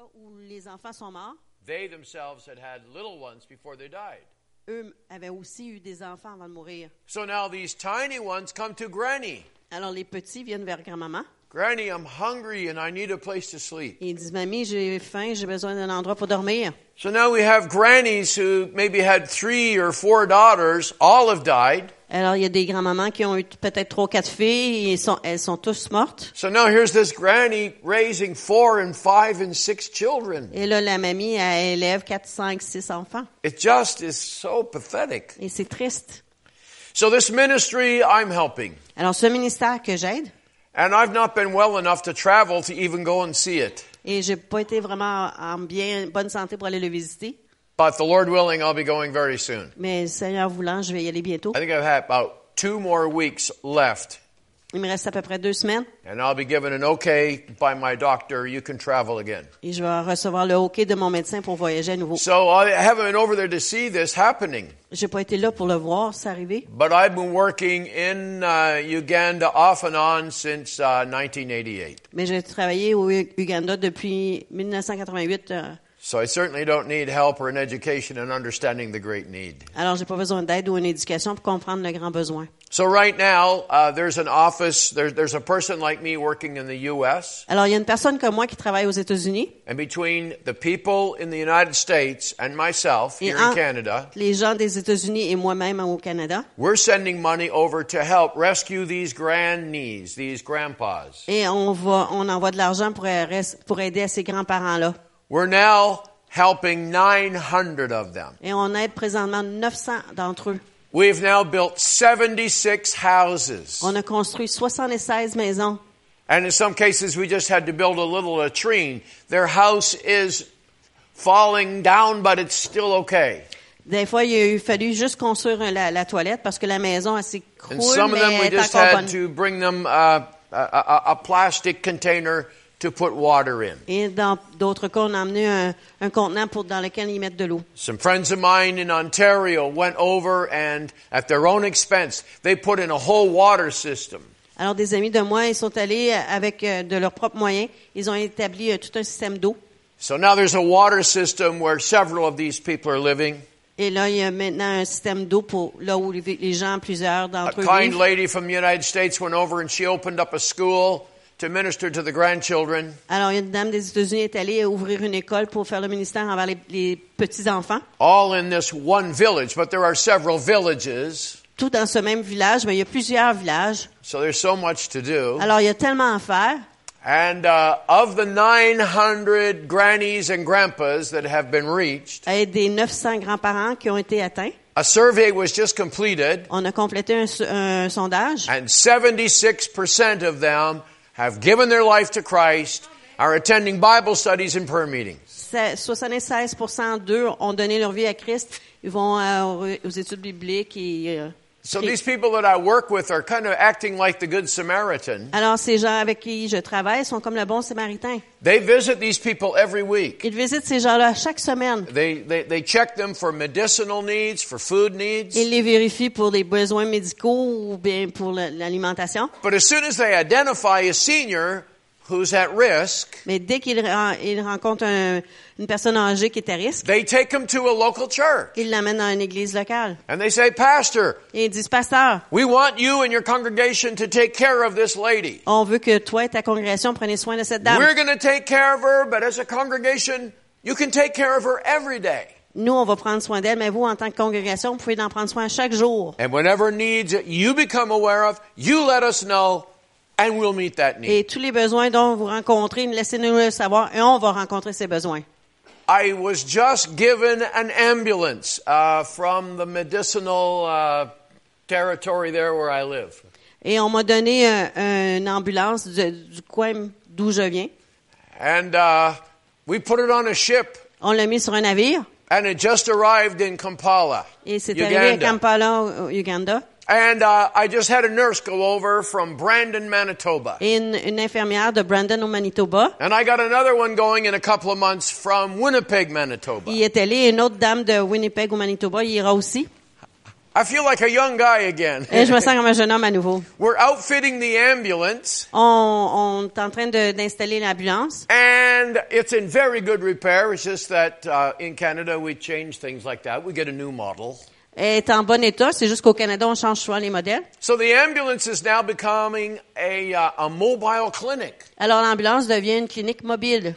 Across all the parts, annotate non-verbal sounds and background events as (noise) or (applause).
cas où les enfants sont morts, they themselves had had little ones before they died. eux avaient aussi eu des enfants avant de mourir. So now these tiny ones come to Granny. Alors les petits viennent vers grand-maman Granny, I'm hungry and I need a place to sleep. ils disent Mamie, j'ai faim, j'ai besoin d'un endroit pour dormir. So now we have grannies who maybe had three or four daughters, all have died. Alors il y a des grands-mamans qui ont eu peut-être trois, quatre filles et sont, elles sont tous mortes. So now here's this granny raising four and five and six children. Et là, la mamie, elle élève quatre, cinq, six enfants. It just is so pathetic. Et c'est triste. So this ministry I'm helping. Alors ce ministère que j'aide, And I've not been well enough to travel to even go and see it. et j'ai pas été vraiment en bien bonne santé pour aller le visiter, But the Lord willing, I'll be going very soon. mais Seigneur voulant, je vais y aller bientôt. I think I've had about two more weeks left. Il me reste à peu près deux semaines And I'll be given an okay by my doctor. You can travel again. et je vais recevoir le OK de mon médecin pour voyager à nouveau. So I haven't been over there to see this happening. J'ai pas été là pour le voir, c'est arrivé. But I've been working in uh, Uganda off and on since uh, 1988. Mais j'ai travaillé au Uganda depuis 1988. euh, So I certainly don't need help or an education in understanding the great need. alors, j'ai pas besoin d'aide ou une éducation pour comprendre le grand besoin. So right now, uh, there's an office, there, there's a person like me working in the U.S. Alors, il y a une personne comme moi qui travaille aux États-Unis. And between the people in the United States and myself Et here in Canada, les gens des États-Unis et moi-même au Canada. we're sending money over to help rescue these grannies, these grandpas. Et on va, on envoie de l'argent pour, res- pour aider à ces grands-parents-là. We're now helping 900 of them. Et on aide présentement 900 d'entre eux. We've now built 76 houses. On a construit 76 maisons. And in some cases, we just had to build a little latrine. Their house is falling down, but it's still okay. Des fois, il a fallu juste construire la, la toilette parce que la maison, elle s'écroule, And some of them, we just had to bring them uh, a, a, a plastic container to put water in. Et dans d'autres cas, on a emmené un, un contenant pour, dans lequel ils mettent de l'eau. Some friends of mine in Ontario went over and, at their own expense, they put in a whole water system. Alors, des amis de moi, ils sont allés euh, avec euh, de leurs propres moyens. Ils ont établi euh, tout un système d'eau. So now there's a water system where several of these people are living. Et là, il y a maintenant un système d'eau pour là où les les gens, plusieurs A d'entre eux kind vivent. lady from the United States went over and she opened up a school to minister to the grandchildren. Alors, il y a une dame des États-Unis est allée ouvrir une école pour faire le ministère envers les, les petits-enfants. all in this one village, but there are several villages, Tout dans ce même village, mais il y a plusieurs villages. so there's so much to do. Alors, il y a tellement à faire. And uh, of the 900 grannies and grandpas that have been reached, Et des 900 grands-parents qui ont été atteints. a survey was just completed, On a complété un, un sondage. and 76% of them have given their life to Christ, are attending Bible studies and prayer meetings. C'est- 76 d'eux ont donné leur vie à Christ. Ils vont euh, aux études bibliques et euh, So these people that I work with are kind of acting like the Good Samaritan. Alors, ces gens avec qui je travaille sont comme le bon samaritain. They visit these people every week. Ils visitent ces gens-là chaque semaine. They, they, they check them for medicinal needs, for food needs. Ils les vérifient pour des besoins médicaux ou bien pour l'alimentation. But as soon as they identify a senior who's at risk, Mais dès qu'ils ren- ils rencontrent un- une personne âgée qui est à risque, they take him to a local church. ils l'amènent dans une église locale. And they say, Pastor, Et ils disent, Pasteur, we want you and your congregation to take care of this lady. on veut que toi et ta congrégation preniez soin de cette dame. We're going to take care of her, but as a congregation, you can take care of her every day. Nous, on va prendre soin d'elle, mais vous, en tant que congrégation, vous pouvez en prendre soin chaque jour. And whenever needs that you become aware of, you let us know, and we'll meet that need. Et tous les besoins dont vous rencontrez, laissez-nous le savoir et on va rencontrer ces besoins. I was just given an ambulance uh, from the medicinal uh, territory there where I live. Et on m'a donné un- une ambulance du, du coin d'où je viens. And uh, we put it on a ship, On l'a mis sur un navire and it just arrived in Kampala, et c'est arrivé à. Kampala, au Uganda. And uh, I just had a nurse go over from Brandon, Manitoba. Une, une infirmière de Brandon au Manitoba. And I got another one going in a couple of months from Winnipeg, Manitoba. Il est allé, une autre dame de Winnipeg au Manitoba, il ira aussi. I feel like a young guy again. Et je me sens (laughs) comme un jeune homme à nouveau. We're outfitting the ambulance, On, on est en train de- d'installer l'ambulance. and it's in very good repair. It's just that uh, in Canada we change things like that. We get a new model. Est en bon état. C'est juste qu'au Canada, on change souvent les modèles. So the ambulance is now becoming a, uh, a mobile clinic. Alors, l'ambulance devient une clinique mobile.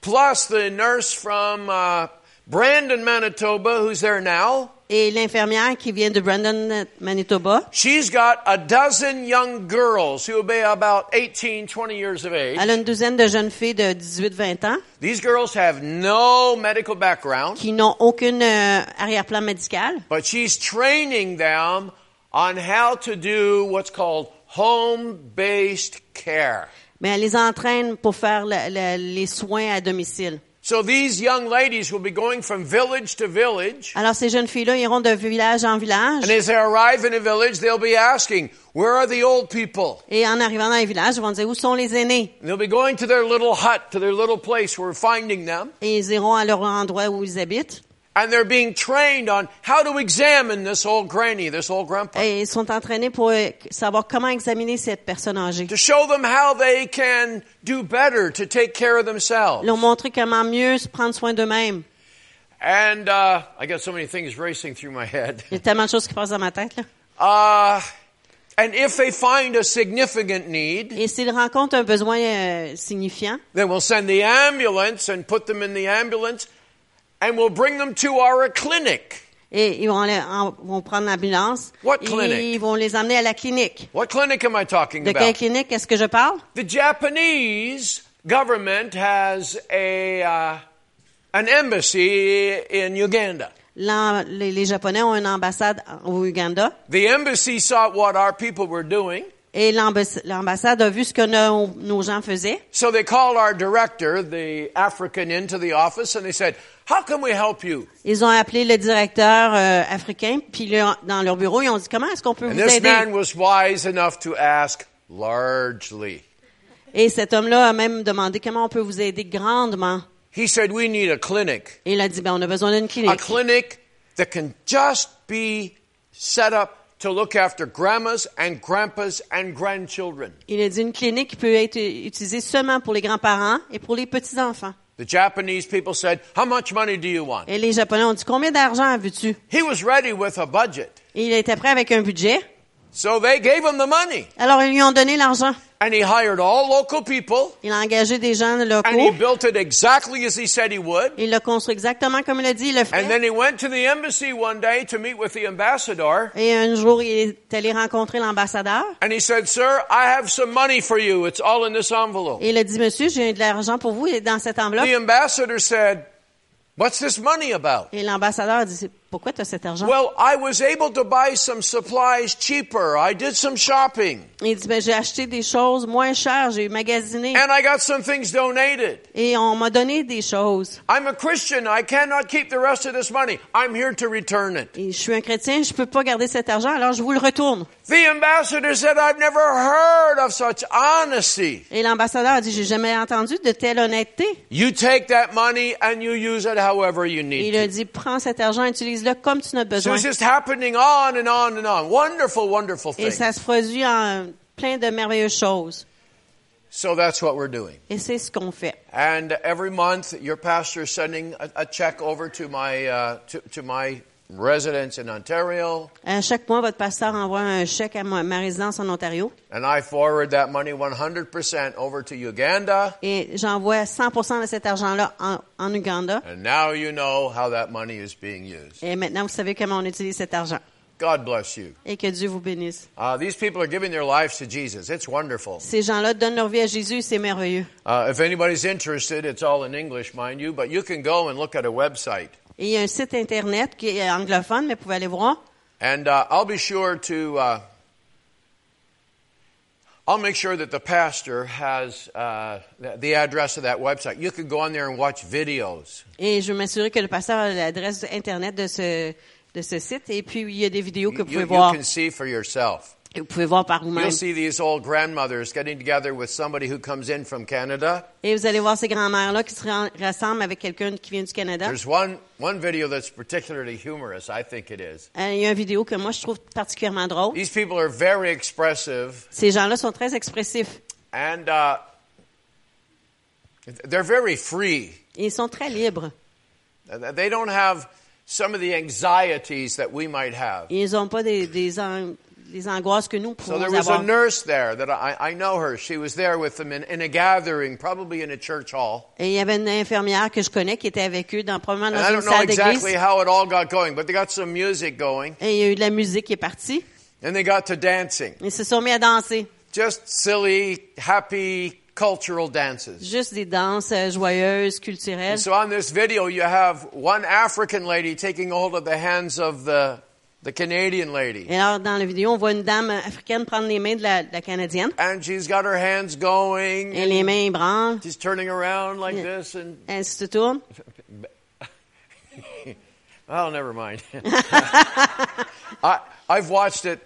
Plus the nurse from uh, Brandon, Manitoba, who's there now, Et l'infirmière qui vient de Brandon, Manitoba, she's got a dozen young girls who will be about 18, 20 years of age. elle a une douzaine de jeunes filles de 18-20 ans These girls have no medical background, qui n'ont aucune euh, arrière-plan médical. but she's training them on how to do what's called home-based care. Mais elle les entraîne pour faire le- le- les soins à domicile. So these young ladies will be going from village to village. Alors, ces jeunes filles-là iront de village en village. And as they arrive in a village, they'll be asking, where are the old people? Et en arrivant dans les villages, ils vont dire où sont les aînés. And they'll be going to their little hut, to their little place where we're finding them. Et ils iront à leur endroit où ils habitent. And they're being trained on how to examine this old granny, this old grandpa. Et ils sont entraînés pour savoir comment examiner cette personne âgée. To show them how they can do better to take care of themselves. Leur montrer comment mieux se prendre soin d'eux-mêmes. And uh, I got so many things racing through my head. Il y a tellement de choses qui passent dans ma tête. Là. Uh, and if they find a significant need, Et s'ils rencontrent un besoin euh, signifiant, then we'll send the ambulance and put them in the ambulance and we'll bring them to our clinic. et ils vont, aller vont prendre l'ambulance What et clinic? ils vont les emmener à la clinique. What clinic am I talking De quelle about? clinique est-ce que je parle? The Japanese government has a uh, an embassy in Uganda. Les, les Japonais ont une ambassade au Uganda The embassy saw what our people were doing, et l'ambassade a vu ce que nos, nos gens faisaient. so they called our director, the African, into the office and they said, "How can we help you?" Ils ont appelé le directeur euh, africain, puis dans leur bureau, ils ont dit comment est-ce qu'on peut And vous this aider? man was wise enough to ask largely. Et cet homme-là a même demandé comment on peut vous aider grandement. He said, "We need a clinic, Et il a dit ben on a besoin d'une a clinique, clinic that can just be set up to look after grandmas and grandpas and grandchildren." Il a dit une clinique qui peut être utilisée seulement pour les grands-parents et pour les petits-enfants. The Japanese people said, How much money do you want? Et les Japonais ont dit combien d'argent veux-tu? He was ready with a budget. Il était prêt avec un budget. So they gave him the money. Alors ils lui ont donné l'argent. And he hired all local people. Il a engagé des gens And he locaux. built it exactly as he said he would. Il l'a construit exactement comme il a dit, il le And then he went to the embassy one day to meet with the ambassador. Et un jour, il est allé rencontrer l'ambassadeur. And he said, Sir, I have some money for you. It's all in this envelope. Et il a dit, monsieur, j'ai de l'argent pour vous, il est dans cette enveloppe. The ambassador said, What's this money about? Et l'ambassadeur a dit, pourquoi tu as cet argent? Well, I was able to buy some supplies cheaper. I did some shopping. Il dit, ben, j'ai acheté des choses moins chères, j'ai magasiné. And I got some things donated. Et on m'a donné des choses. I'm a Christian. I cannot keep the rest of this money. I'm here to return it. Et je suis un chrétien, je peux pas garder cet argent, alors je vous le retourne. The ambassador said, I've never heard of such honesty. Et l'ambassadeur a dit, j'ai jamais entendu de telle honnêteté. You take that money and you use it however you Et need il a dit, prends cet argent, utilise-le comme tu en as So besoin. it's just happening on and on and on. Wonderful, wonderful Et thing. ça se produit en plein de merveilleuses choses. So that's what we're doing. Et c'est ce qu'on fait. And every month, your pastor is sending a, a check over to my uh, to, to my residence in Ontario, À chaque mois, votre pasteur envoie un chèque à ma, résidence en Ontario and I forward that money 100% over to Uganda. et j'envoie 100% de cet argent-là en, en Uganda. And now you know how that money is being used. Et maintenant, vous savez comment on utilise cet argent. God bless you. Et que Dieu vous bénisse. Uh, these people are giving their lives to Jesus. It's wonderful. Ces gens-là donnent leur vie à Jésus, c'est merveilleux. Uh, if anybody's interested, it's all in English, mind you, but you can go and look at a website. Et il y a un site Internet qui est anglophone, mais vous pouvez aller voir. And uh, I'll be sure to. Uh, I'll make sure that the pastor has uh, the- address of that website. You can go on there and watch videos. Et je m'assurer que le pasteur a l'adresse Internet de ce, de ce site. Et puis, il y a des vidéos que You, vous pouvez you- you voir. can see for yourself. Et vous pouvez voir par vous-même. You'll see these old grandmothers getting together with somebody who comes in from Canada. Et vous allez voir ces grands-mères-là qui se rassemblent avec quelqu'un qui vient du Canada. There's one, one video that's particularly humorous, I think it is. Il y a une vidéo que moi, je trouve particulièrement drôle. These people are very expressive Ces gens-là sont très expressifs. and uh, they're very free. Ils sont très libres. They don't have some of the anxieties that we might have. Ils n'ont pas des, des, des angoisses que nous So pouvons there was a avoir. nurse there that I, I know her. She was there with them in, in a gathering, probably in a church hall. Et il y avait une infirmière que je connais qui était avec eux dans, probablement And I dans une don't know salle d'église. exactly how it all got going, but they got some music going Et il y a eu de la musique qui est partie. and they got to dancing. Ils se sont mis à danser. Just silly, happy, cultural dances. Juste des danses euh, joyeuses, culturelles. so on this video, you have one African lady taking hold of the hands of the, the Canadian lady. Et alors, dans la vidéo, on voit une dame africaine prendre les mains de la, de la Canadienne. And she's got her hands going. Et les mains branlent. She's turning around like this and Elle se tourne. (laughs) Oh, never mind. (laughs) I, I've watched it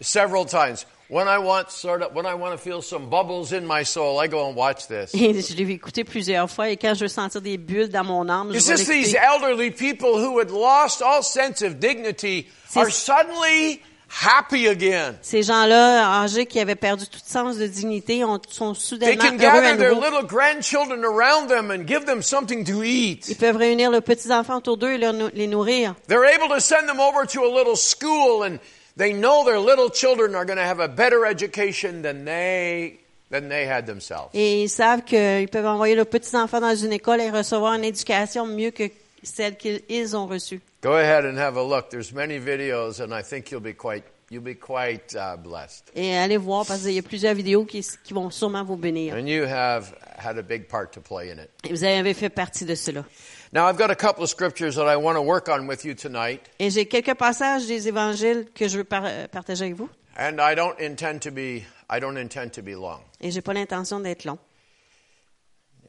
several times. When I want sort of when I want to feel some bubbles in my soul, I go and watch this. Et je l'ai écouté plusieurs fois. Et quand je veux sentir des bulles dans mon âme, je It's vais just these elderly people who had lost all sense of dignity are suddenly happy again. Ces gens-là, âgés, qui avaient perdu tout sens de dignité, ont, sont They soudainement can heureux à gather their nouveau. little grandchildren around them and give them something to eat. Ils peuvent réunir leurs petits-enfants autour d'eux et leur les nourrir. They're able to send them over to a little school and they know their little children are going to have a better education than they than they had themselves. Et ils savent qu'ils peuvent envoyer leurs petits-enfants dans une école et recevoir une éducation mieux que celle qu'ils ils ont reçue. Go ahead and have a look. There's many videos and I think you'll be quite you'll be quite uh, blessed. Et allez voir parce qu'il y a plusieurs vidéos qui, qui vont sûrement vous bénir. And you have had a big part to play in it. Et vous avez fait partie de cela. Now I've got a couple of scriptures that I want to work on with you tonight, Et j'ai quelques passages des évangiles que je veux par- euh, partager avec vous. and I don't intend to be I don't intend to be long. Et j'ai pas l'intention d'être long.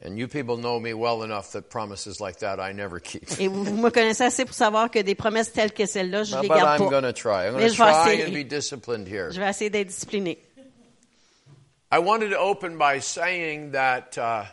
And you people know me well enough that promises like that I never keep. Et vous, vous me connaissez assez pour savoir que des promesses telles que celles-là, je But les but I'm pas. to try. I'm going to try essayer. and be disciplined here. Je vais essayer d'être discipliné. I wanted to open by saying that uh,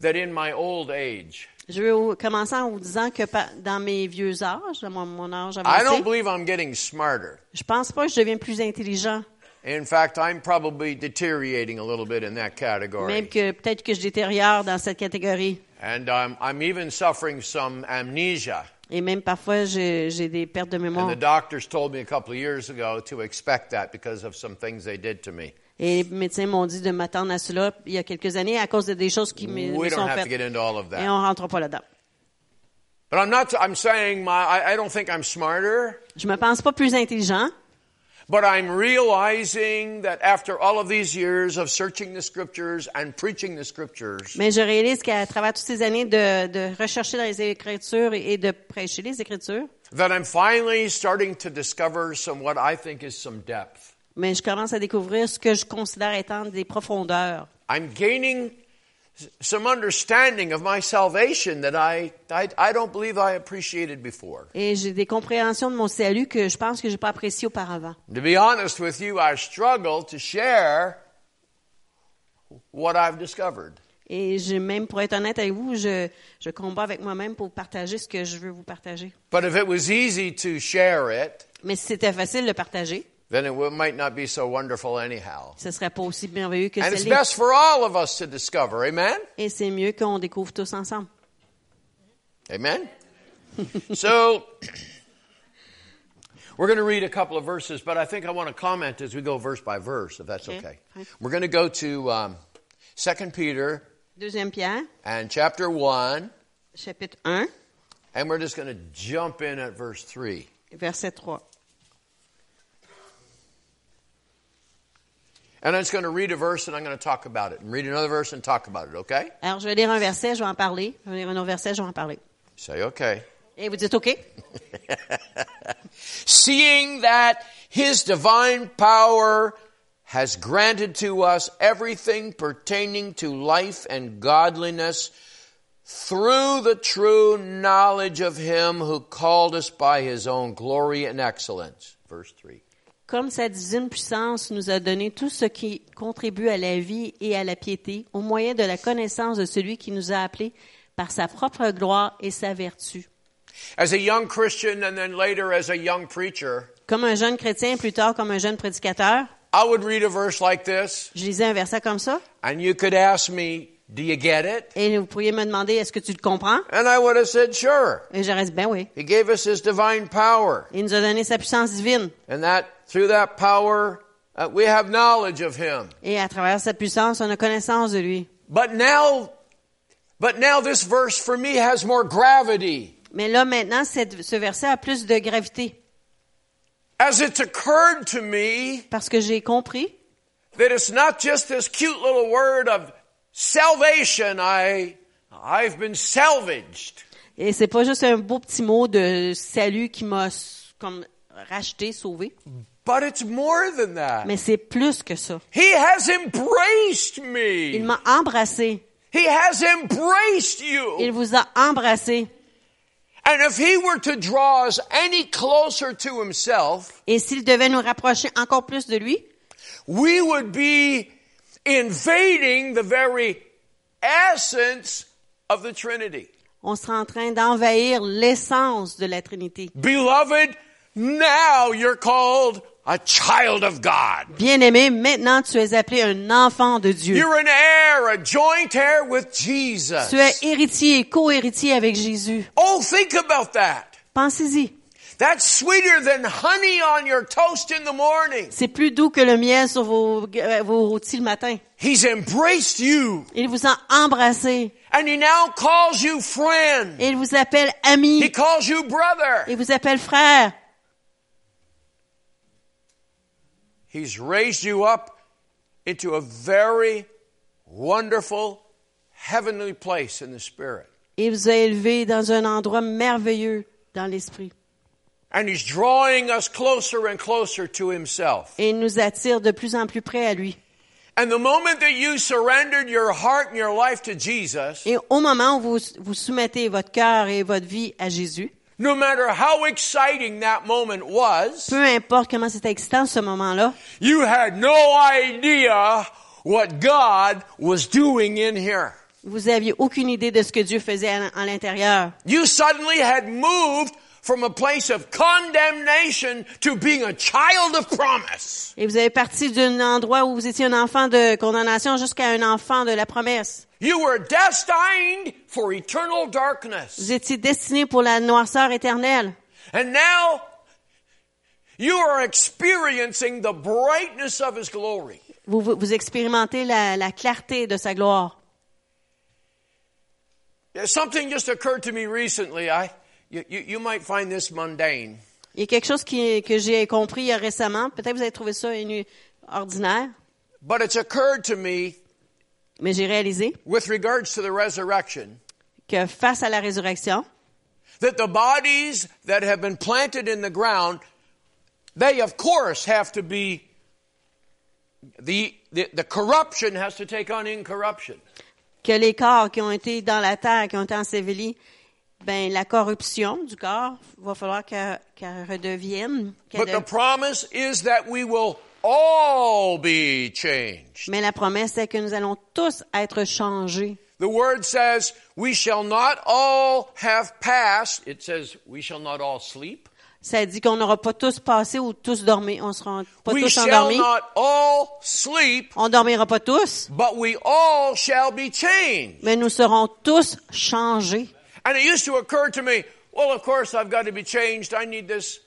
that in my old age, Je veux commencer en vous disant que dans mes vieux âges, dans mon, mon âge I avancé, don't believe I'm getting smarter. je pense pas que je deviens plus intelligent. In fact, I'm probably deteriorating a little bit in that Même category. que peut-être que je détériore dans cette catégorie. And um, I'm even suffering some amnesia. Et même parfois, j'ai j'ai des pertes de mémoire. And the doctors told me a couple of years ago to expect that because of some things they did to me. Et les médecins m'ont dit de m'attendre à cela il y a quelques années à cause de des choses qui me, sont faites. Et on rentre pas là-dedans. But I'm not, I'm saying my, I, I don't think I'm smarter, Je me pense pas plus intelligent, but I'm realizing that after all of these years of searching the scriptures and preaching the scriptures, mais je réalise qu'à travers toutes ces années de, de rechercher dans les Écritures et, et de prêcher les Écritures, that I'm finally starting to discover some what I think is some depth. Mais je commence à découvrir ce que je considère étant des profondeurs. I'm gaining s- some understanding of my salvation that I, I, I don't believe I appreciated before. Et j'ai des compréhensions de mon salut que je pense que j'ai pas apprécié auparavant. To be honest with you, I struggle to share what I've discovered. Et j'ai même, pour être honnête avec vous, je, je combats avec moi-même pour partager ce que je veux vous partager. But if it was easy to share it, Mais si c'était facile de le partager, then it might not be so wonderful anyhow. ce serait pas aussi merveilleux que And it's best for all of us to discover. Amen? Et c'est mieux qu'on découvre tous ensemble. Amen? (laughs) so, (clears throat) we're going to read a couple of verses, but I think I want to comment as we go verse by verse, if that's Okay. okay. Fine. We're going to go to um, 2 Peter Deuxième Pierre, and chapter 1, chapitre 1, and we're just going to jump in at verse 3. verset 3. And I'm just going to read a verse and I'm going to talk about it, and read another verse and talk about it, okay? Alors, je vais lire un verset, je vais en parler. Je vais lire un autre verset, je vais en parler. Say, okay. Et vous dites OK? (laughs) Seeing that his divine power has granted to us everything pertaining to life and godliness through the true knowledge of him who called us by his own glory and excellence. Verse 3. Comme sa divine puissance nous a donné tout ce qui contribue à la vie et à la piété, au moyen de la connaissance de celui qui nous a appelés par sa propre gloire et sa vertu. As a young Christian and then later as a young preacher, Comme un jeune chrétien, plus tard comme un jeune prédicateur, I would read a verse like this je lisais un verset comme ça, and you could ask me, Do you get it? et vous pourriez me demander, est-ce que tu le comprends? And I would have said, Sure. Et j'aurais dit, ben oui. He gave us his divine power. Il nous a donné sa puissance divine. And that through that power, uh, we have knowledge of him. Et à travers cette puissance, on a connaissance de lui. But now, but now this verse for me has more gravity. Mais là, maintenant, cette- ce verset a plus de gravité. As it's occurred to me Parce que j'ai compris that it's not just this cute little word of salvation. I, I've been salvaged. Et c'est pas juste un beau petit mot de salut qui m'a comme racheté, sauvé, But it's more than that. mais c'est plus que ça. He has embraced Il me. m'a embrassé. He has embraced you. Il vous a embrassé. And if he were to draw us any closer to himself, Et s'il devait nous rapprocher encore plus de lui, we would be invading the very essence of the Trinity. on sera en train d'envahir l'essence de la Trinité. Beloved, now you're called a child of God. Bien-aimé, maintenant tu es appelé un enfant de Dieu. You're an heir, a joint heir with Jesus. Tu es héritier co-héritier avec Jésus. Oh, think about that. Pensez-y. That's sweeter than honey on your toast in the morning. C'est plus doux que le miel sur vos, euh, vos rôtis le matin. He's embraced you Il vous a embrassé. and he now calls you friend. Il vous appelle ami. He calls you brother. Il vous appelle frère. He's raised you up into a very wonderful heavenly place in the spirit. Il vous a élevé dans un endroit merveilleux dans l'esprit. And he's drawing us closer and closer to himself. Et il nous attire de plus en plus près à lui. And the moment that you surrendered your heart and your life to Jesus, Et au moment où vous, vous soumettez votre cœur et votre vie à Jésus, no matter how exciting that moment was, peu importe comment c'était excitant ce moment-là, you had no idea what God was doing in here. vous aviez aucune idée de ce que Dieu faisait à, à l'intérieur. You suddenly had moved from a place of condemnation to being a child of promise. Et vous avez parti d'un endroit où vous étiez un enfant de condamnation jusqu'à un enfant de la promesse. You were destined for eternal darkness. Vous étiez destiné pour la noirceur éternelle. And now you are experiencing the brightness of His glory. Vous, vous, vous expérimentez la, la clarté de sa gloire. Something just occurred to me recently. I, you, you, you might find this mundane. Il y a quelque chose qui, que j'ai compris a récemment. Peut-être vous avez trouvé ça ordinaire, But it's occurred to me mais j'ai réalisé with regards to the resurrection que face à la résurrection, that the bodies that have been planted in the ground, they of course have to be, the, the, the corruption has to take on incorruption. que les corps qui ont été dans la terre, qui ont été ensevelis, ben la corruption du corps va falloir qu'elle qu'elle redevienne. qu'elle But the promise is that we will all be changed. Mais la promesse c'est que nous allons tous être changés. The word says, we shall not all have passed. It says, we shall not all sleep. Ça dit qu'on n'aura pas tous passé ou tous dormi. On sera pas We tous shall endormis. not all sleep, On dormira pas tous, but we all shall be changed. mais nous serons tous changés. And it used to occur to me, well, of course I've got to be changed. I need this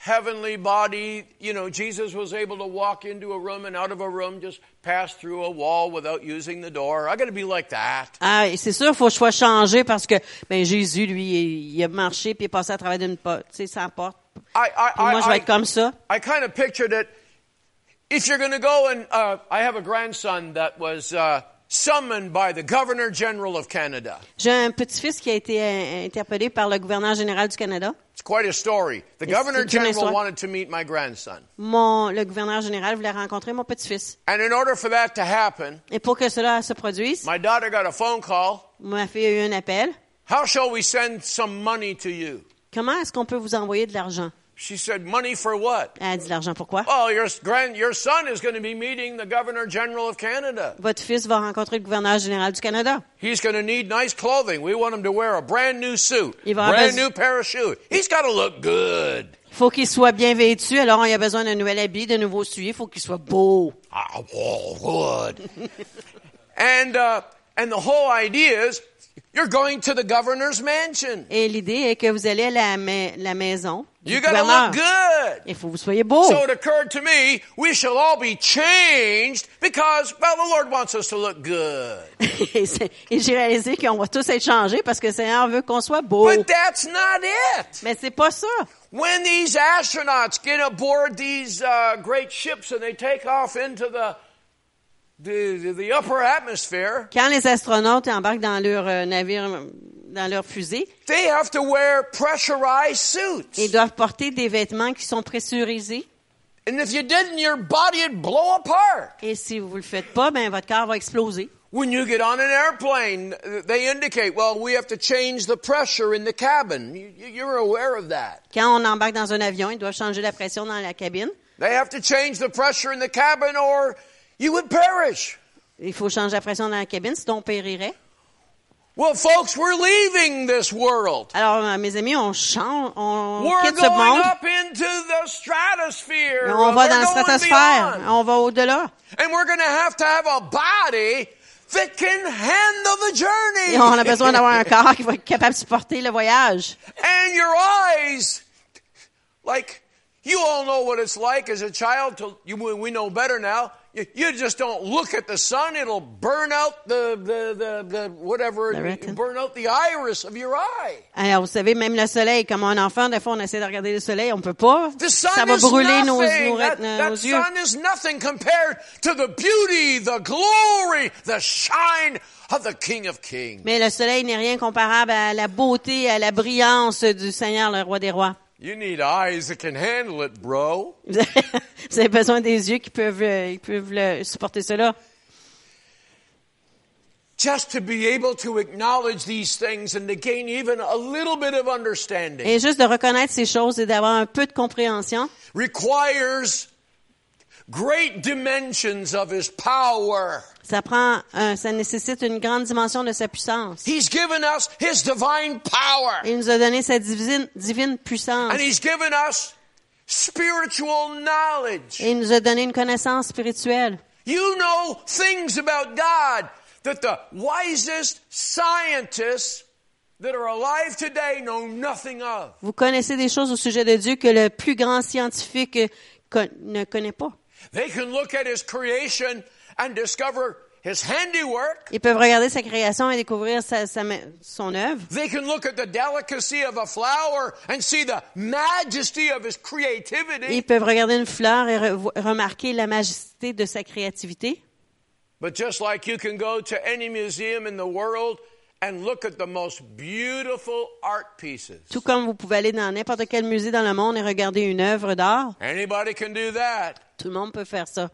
heavenly body. You know, Jesus was able to walk into a room and out of a room, just pass through a wall without using the door. I got to be like that. Ah, c'est sûr, faut que je sois changé parce que ben Jésus, lui, il, a marché puis il est passé à travers d'une porte, tu sais, sans porte. I, I, Puis moi, je vais I, être comme ça. I, I kind of pictured it. If you're going to go and, uh, I have a grandson that was, uh, summoned by the Governor General of Canada. J'ai un petit-fils qui a été euh, interpellé par le gouverneur général du Canada. It's quite a story. The Governor General wanted to meet my grandson. Mon, le gouverneur général voulait rencontrer mon petit-fils. And in order for that to happen, Et pour que cela se produise, my daughter got a phone call. ma fille a eu un appel. How shall we send some money to you? Comment est-ce qu'on peut vous envoyer de l'argent? She said, money for what? Elle a dit l'argent pourquoi? Oh, your grand, your son is going to be meeting the Governor General of Canada. Votre fils va rencontrer le gouverneur général du Canada. He's going to need nice clothing. We want him to wear a brand new suit, Il va avoir brand new pair of shoes. He's got to look good. Il faut qu'il soit bien vêtu, alors il a besoin d'un nouvel habit, de nouveaux souliers, il faut qu'il soit beau. Ah, oh, good. (laughs) and uh, and the whole idea is you're going to the governor's mansion. Et l'idée est que vous allez à la, ma- la maison You got to look good. Il faut que vous soyez beau. So it occurred to me, we shall all be changed because, well, the Lord wants us to look good. (laughs) et j'ai réalisé qu'on va tous être changés parce que le Seigneur veut qu'on soit beau. But that's not it. Mais c'est pas ça. When these astronauts get aboard these uh, great ships and they take off into the, Quand les astronautes embarquent dans leur euh, navire, dans leur fusée, they have to wear pressurized suits. ils doivent porter des vêtements qui sont pressurisés. And if you didn't, your body would blow apart. Et si vous le faites pas, ben votre corps va exploser. When you get on an airplane, they indicate, well, we have to change the pressure in the cabin. You- You're aware of that. Quand on embarque dans un avion, ils doivent changer la pression dans la cabine. They have to change the pressure in the cabin or you would perish. Il faut changer la pression dans la cabine, sinon on périrait. Well, folks, we're leaving this world. Alors, euh, mes amis, on change, on We're quitte ce monde, up into the stratosphere. et on va We're dans la stratosphère, beyond. on va au-delà. And we're going to have to have a body that can handle the journey. Et on a besoin d'avoir un corps qui va être capable de supporter le voyage. and your eyes, like you all know what it's like as a child. To you, we know better now. You, you just don't look at the sun; it'll burn out the the the, the whatever, burn out the iris of your eye. Alors, vous savez, même le soleil, comme un enfant, des fois, on essaie de regarder le soleil, on peut pas. The sun Ça va is brûler nos, nothing. nos, that, nos that yeux. sun is nothing compared to the beauty, the glory, the shine of the King of Kings. Mais le soleil n'est rien comparable à la beauté, à la brillance du Seigneur, le roi des rois. You need eyes that can handle it, bro. (laughs) Vous avez, besoin des yeux qui peuvent, euh, qui peuvent le- supporter cela. Just to be able to acknowledge these things and to gain even a little bit of understanding Et juste de reconnaître ces choses et d'avoir un peu de compréhension, requires great dimensions of his power. ça prend, un- ça nécessite une grande dimension de sa puissance. He's given us his divine power. Il nous a donné sa divine, divine puissance. And he's given us spiritual knowledge. Et il nous a donné une connaissance spirituelle. You know things about God that the wisest scientists that are alive today know nothing of. Vous connaissez des choses au sujet de Dieu que le plus grand scientifique euh, ne connaît pas. They can look at his creation and discover his handiwork. Ils peuvent regarder sa création et découvrir sa, sa ma- son œuvre. They can look at the delicacy of a flower and see the majesty of his creativity. Ils peuvent regarder une fleur et re- remarquer la majesté de sa créativité. But just like you can go to any museum in the world and look at the most beautiful art pieces. Tout comme vous pouvez aller dans n'importe quel musée dans le monde et regarder une œuvre d'art, Anybody can do that. Tout le monde peut faire ça.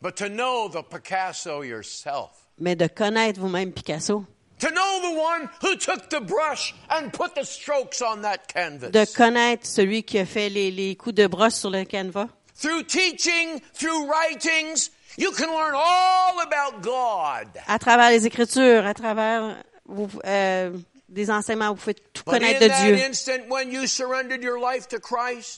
But to know the Picasso yourself, Mais de connaître vous-même Picasso, to know the one who took the brush and put the strokes on that canvas. de connaître celui qui a fait les, les coups de brosse sur le canevas, through teaching, through writings, you can learn all about God. à travers les Écritures, à travers vous, euh, des enseignements, vous pouvez tout connaître de Dieu.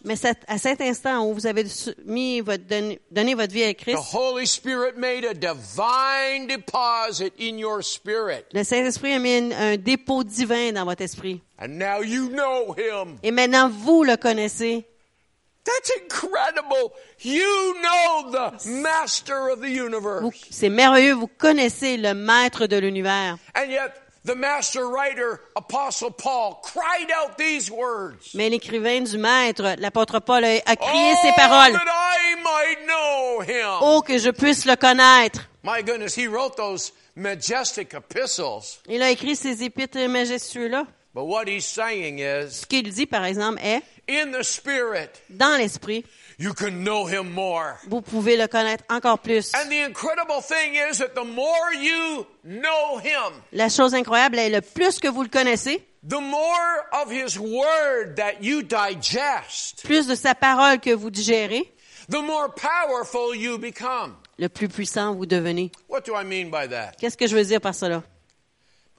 Mais à cet instant où vous avez mis votre, donné, votre vie à the Christ, Holy Spirit made a divine deposit in your spirit. le Saint-Esprit a mis un, dépôt divin dans votre esprit. And now you know Him. Et maintenant, vous le connaissez. That's incredible. You know the Master of the Vous- universe. C'est merveilleux, vous connaissez le maître de l'univers. And yet, the Master writer, Apostle Paul, cried out these words. Mais l'écrivain du maître, l'apôtre Paul, a, crié oh, ces paroles. that I might know Him. Oh, que je puisse le connaître. My goodness, he wrote those majestic epistles. Il a écrit ces épîtres majestueux-là. But what he's saying is, Ce qu'il dit, par exemple, est, in the Spirit, dans l'esprit, you can know him more. vous pouvez le connaître encore plus. And the incredible thing is that the more you know him, La chose incroyable est, le plus que vous le connaissez, the more of His Word that you digest, plus de sa parole que vous digérez, the more powerful you become. le plus puissant vous devenez. What do I mean by that? Qu'est-ce que je veux dire par cela?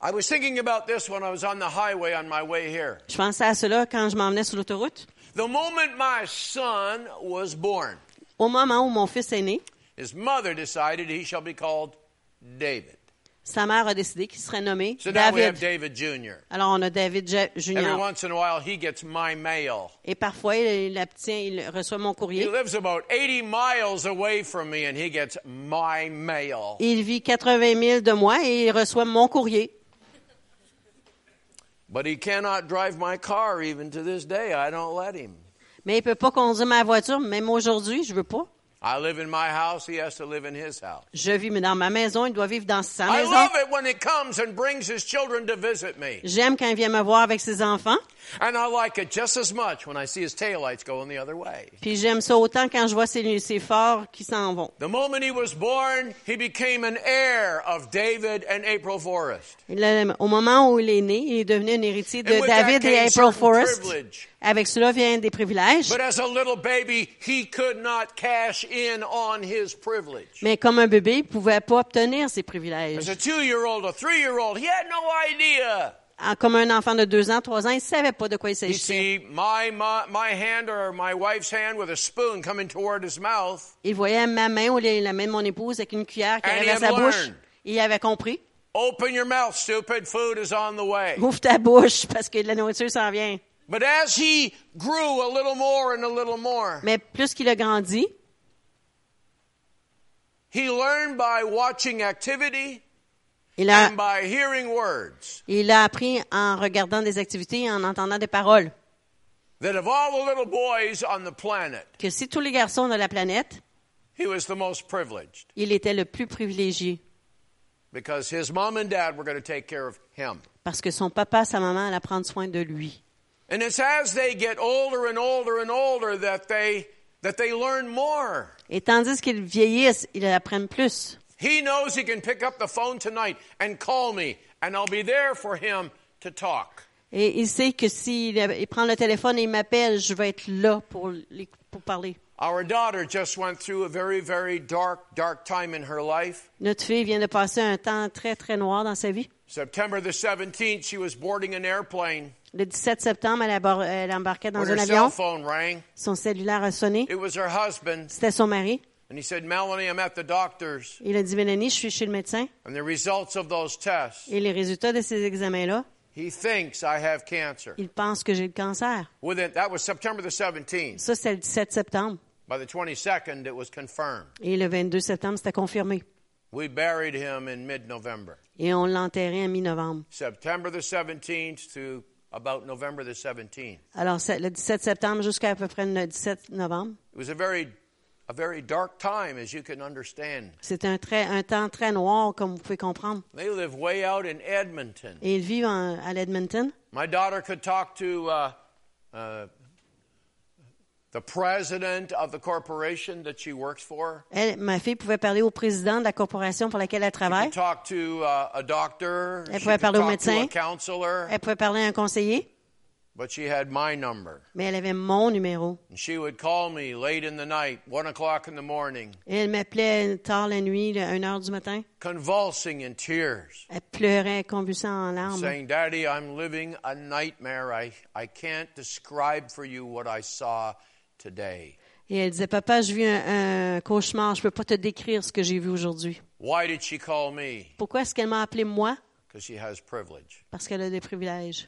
I was thinking about this when I was on the highway on my way here. Je pensais à cela quand je m'emmenais sur l'autoroute. The moment my son was born, Au moment où mon fils est né, his mother decided he shall be called David. sa mère a décidé qu'il serait nommé So now we have David. Jr. Alors on a David Je- Every once in a while, he gets my mail. Et parfois, il obtient, il reçoit mon He courrier. lives about 80 miles away from me, and he gets my mail. Il vit 80 000 de moi et il reçoit mon courrier. But he cannot drive my car even to this day. I don't let him. Mais il peut pas conduire ma voiture, même aujourd'hui, je veux pas. I live in my house. He has to live in his house. Je vis dans ma maison, il doit vivre dans sa maison. I love it when he comes and brings his children to visit me. J'aime quand il vient me voir avec ses enfants. And I like it just as much when I see his taillights going the other way. Puis j'aime ça autant quand je vois ses, ses phares qui s'en vont. The moment he was born, he became an heir of David and April Forrest. Au moment où il est né, il est devenu un héritier de David et April Forrest. privilege. Avec cela vient des privilèges. But as a little baby, he could not cash in on his privilege. Mais comme un bébé, il pouvait pas obtenir ces privilèges. As a two year old, a three year old, he had no idea. Comme un enfant de deux ans, trois ans, il savait pas de quoi il s'agissait. Il voyait ma main ou la main de mon épouse avec une cuillère qui arrivait à sa bouche. Et il avait compris. open your mouth, stupid, food is on the way. Ouvre ta bouche parce que la nourriture s'en vient. But as he grew a little more and a little more, Mais plus qu'il a grandi, he learned by watching activity il a, and by hearing words il a appris en regardant des activités et en entendant des paroles. that of all the little boys on the planet, Que si tous les garçons de la planète, he was the most privileged il était le plus privilégié. because his mom and dad were going to take care of him. Parce que son papa, sa maman allaient prendre soin de lui. And it's as they get older and older and older that they that they learn more. Et tandis qu'ils vieillissent, ils apprennent plus. He knows he can pick up the phone tonight and call me and I'll be there for him to talk. Et il sait que s'il il prend le téléphone et il m'appelle, je vais être là pour, les- pour parler. Our daughter just went through a very very dark dark time in her life. Notre fille vient de passer un temps très, très noir dans sa vie. September the 17th she was boarding an airplane Le 17 septembre, elle, abor- elle embarquait dans when un avion. cell phone rang. Son cellulaire a sonné. It was her husband C'était son mari. And he said, "Melanie, I'm at the doctor's Il a dit, Mélanie, je suis chez le médecin. and the results of those tests, Et les résultats de ces examens-là, he thinks I have cancer." il pense que j'ai le cancer. Within that was September the 17th. Ça, c'est le 17 septembre. By the 22nd, it was confirmed. Et le 22 septembre, c'était confirmé. We buried him in mid-November. Et on l'a enterré en mi-novembre. September the 17th to about November the 17th. Alors, le 17 septembre jusqu'à à peu près le 17 novembre. It was a very, a very dark time, as you can understand. C'était un, un temps très noir, comme vous pouvez comprendre. They live way out in Edmonton. Et ils vivent en- à l'Edmonton. My daughter could talk to uh, uh, the president of the corporation that she works for. Elle, ma fille pouvait parler au président de la corporation pour laquelle elle She travaille. could talk to uh, a doctor. Elle She pouvait parler au talk to a médecin. counselor. Elle pouvait parler à un conseiller, But she had my number. mais elle avait mon numéro. And she would call me late in the night, one o'clock in the morning, Et elle m'appelait tard la nuit, à 1 heure du matin. convulsing in tears, Elle pleurait, convulsant en larmes. saying, Daddy, I'm living a nightmare. I, I can't describe for you what I saw today. Et elle disait, papa, je vis un, un cauchemar, je peux pas te décrire ce que j'ai vu aujourd'hui. Why did she call me? Pourquoi est-ce qu'elle m'a appelé moi? Because she has privilege. Parce qu'elle a des privilèges.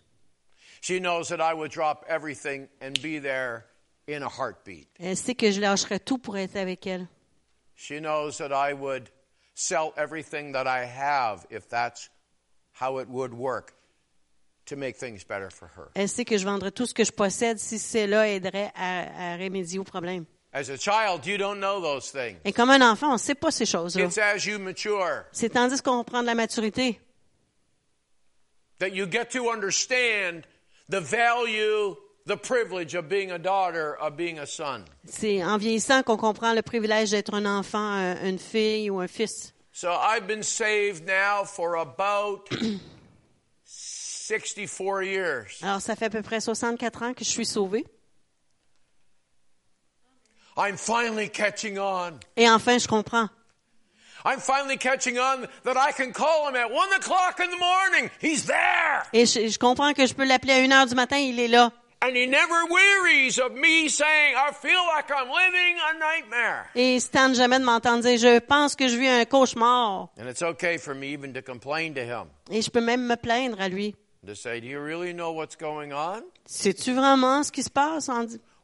She knows that I would drop everything and be there in a heartbeat. Elle sait que je lâcherais tout pour être avec elle. She knows that I would sell everything that I have if that's how it would work to make things better for her. Elle sait que je vendrais tout ce que je possède si cela aiderait à, à remédier au problème. As a child, you don't know those things. Et comme un enfant, on ne sait pas ces choses-là. It's as you mature C'est tandis qu'on prend de la maturité that you get to understand the value, the privilege of being a daughter, of being a son. C'est en vieillissant qu'on comprend le privilège d'être un enfant, un- une fille ou un fils. So I've been saved now for about 64 years. Alors, ça fait à peu près 64 ans que je suis sauvée. I'm finally catching on. Et enfin, je comprends. Et je, je comprends que je peux l'appeler à une heure du matin, il est là. And he never wearies of me saying, I feel like I'm living a nightmare. Et il se tente jamais de m'entendre dire, je pense que je vis un cauchemar. And it's okay for me even to complain to him. Et je peux même me plaindre à lui. To say, do you really know what's going on? Sais-tu vraiment ce qui se passe?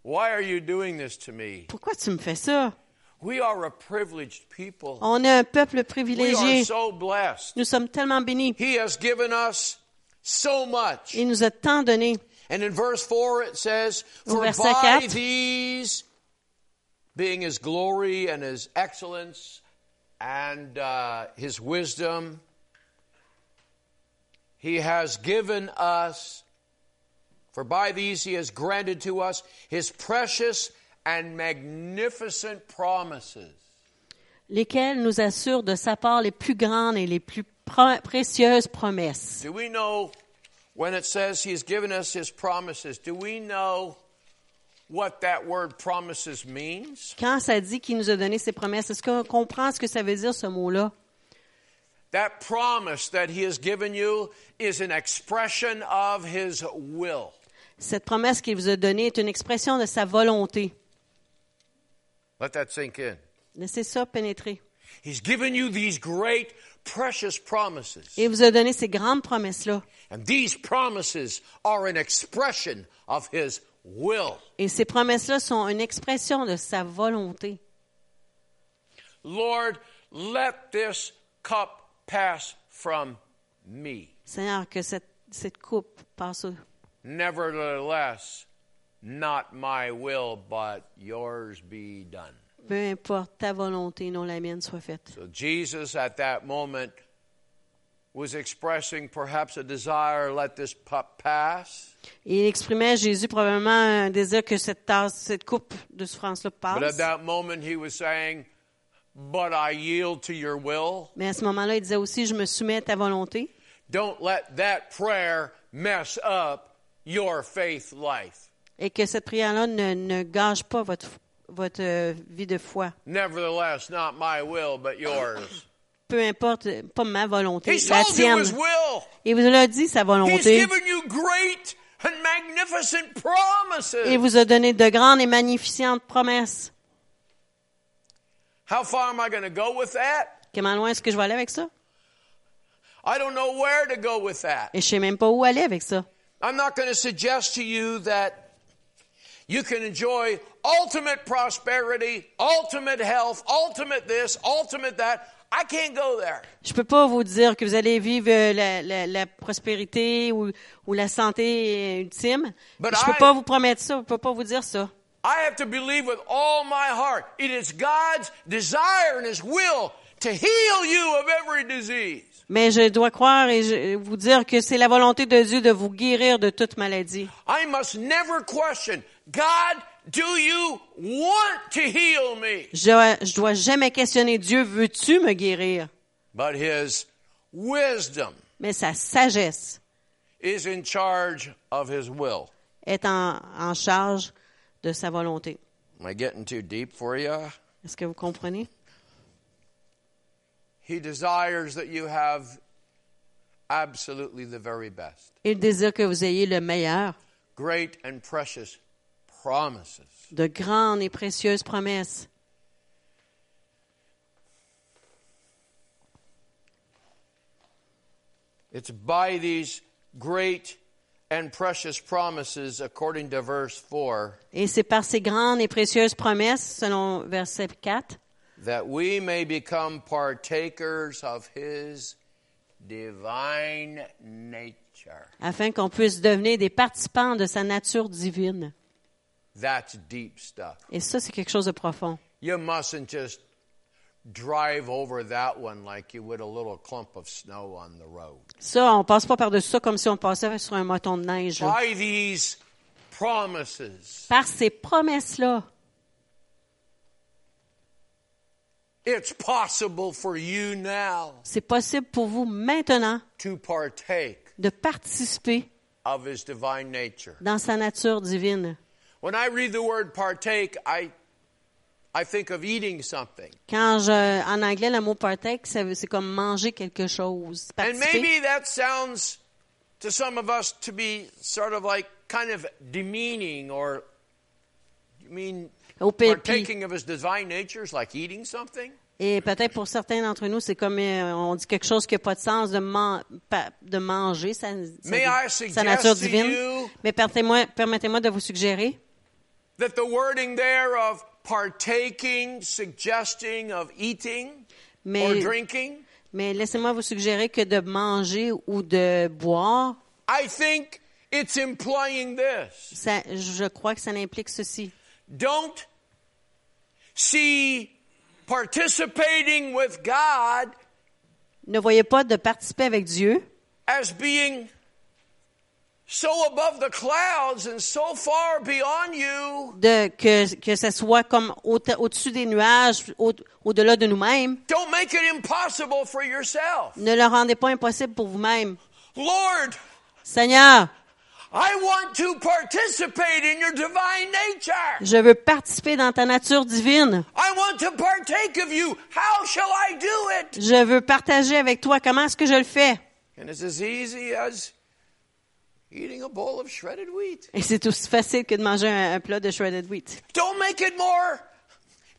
Why are you doing this to me? Pourquoi tu me fais ça? We are a privileged people. On est un peuple We are privilégié. so blessed. Nous sommes tellement bénis. He has given us so much. Il nous a tant donné. And in verse 4 it says, Au For verset by 4. these, being his glory and his excellence and uh, his wisdom, he has given us, for by these he has granted to us his precious and magnificent promises. lesquels nous assurent de sa part les plus grandes et les plus précieuses promesses. Do we know when it says he has given us his promises, do we know what that word promises means? Quand ça dit qu'il nous a donné ses promesses, est-ce qu'on comprend ce que ça veut dire, ce mot-là? That promise that he has given you is an expression of his will. Cette promesse qu'il vous a donnée est une expression de sa volonté. Let that sink in. Laissez ça pénétrer. He's given you these great, precious promises. Et il vous a donné ces grandes promesses-là. And these promises are an expression of his will. Et ces promesses-là sont une expression de sa volonté. Lord, let this cup pass from me. Seigneur, que cette, cette coupe passe. Nevertheless, not my will, but yours be done. Peu importe ta volonté, non la mienne soit faite. So Jesus at that moment was expressing perhaps a desire, let this cup pass. Il exprimait Jésus probablement un désir que cette tasse, cette coupe de souffrance-là But at that moment he was saying, but I yield to your will. Mais à ce moment-là, il disait aussi, je me soumets à ta volonté. Don't let that prayer mess up your faith life. Et que cette prière-là ne, ne gâche pas votre, votre vie de foi. Nevertheless, not my will, but yours. Peu importe, pas ma volonté, He's la tienne. Il vous a dit sa volonté. Il vous a donné de grandes et magnificentes promesses. How far am I going to go with that? Comment loin est-ce que je vais aller avec ça? I don't know where to go with that. Et je sais même pas où aller avec ça. I'm not going to suggest to you that you can enjoy ultimate prosperity, ultimate health, ultimate this, ultimate that. I can't go there. Je peux pas vous dire que vous allez vivre euh, la, la- la prospérité ou, ou la santé ultime. But je peux I- pas vous promettre ça. Je peux pas vous dire ça. I have to believe with all my heart. It is God's desire and His will to heal you of every disease. Mais je dois croire et je- vous dire que c'est la volonté de Dieu de vous guérir de toute maladie. I must never question, God, do you want to heal me? Je dois, je dois jamais questionner Dieu, veux-tu me guérir? But His wisdom Mais sa sagesse is in charge of His will. est en, en charge de sa volonté. Am I getting too deep for you? Est-ce que vous comprenez? He desires that you have absolutely the very best. Il désire que vous ayez le meilleur, Great and precious. De grandes et précieuses promesses. It's by these great and precious promises, according to verse 4, Et c'est par ces grandes et précieuses promesses, selon verset 4, that we may become partakers of His divine nature. afin qu'on puisse devenir des participants de sa nature divine. That's deep stuff. Et ça, c'est quelque chose de profond. You mustn't just drive over that one like you would a little clump of snow on the road. Ça, on passe pas par-dessus ça comme si on passait sur un moton de neige. là. By these promises, Par ces promesses-là, it's possible for you now c'est possible pour vous maintenant to partake de participer of his divine nature. dans sa nature divine. When I read the word partake, I I think of eating something. Quand je, en anglais, le mot partake, c'est comme manger quelque chose. And maybe that sounds to some of us to be sort of like kind of demeaning or you mean partaking of his divine nature is like eating something? Et peut-être pour certains d'entre nous, c'est comme euh, on dit quelque chose qui n'a pas de sens de, man- pa- de manger sa, nature divine. you- Mais permettez-moi permettez-moi de vous suggérer That the wording there of partaking, suggesting of eating or drinking, mais laissez-moi vous suggérer que de manger ou de boire, I think it's implying this. ça, je crois que ça implique ceci. Don't see participating with God Ne voyez pas de participer avec Dieu as being de que que ça soit comme au- au-dessus des nuages, au- au-delà de nous-mêmes. Don't make it impossible for yourself. Ne le rendez pas impossible pour vous-même. Lord, Seigneur, I want to participate in your divine nature. je veux participer dans ta nature divine. I want to partake of you. How shall I do it? Je veux partager avec toi. Comment est-ce que je le fais? And it's as easy as eating a bowl of shredded wheat. Et c'est aussi facile que de manger un, un plat de shredded wheat. Don't make it more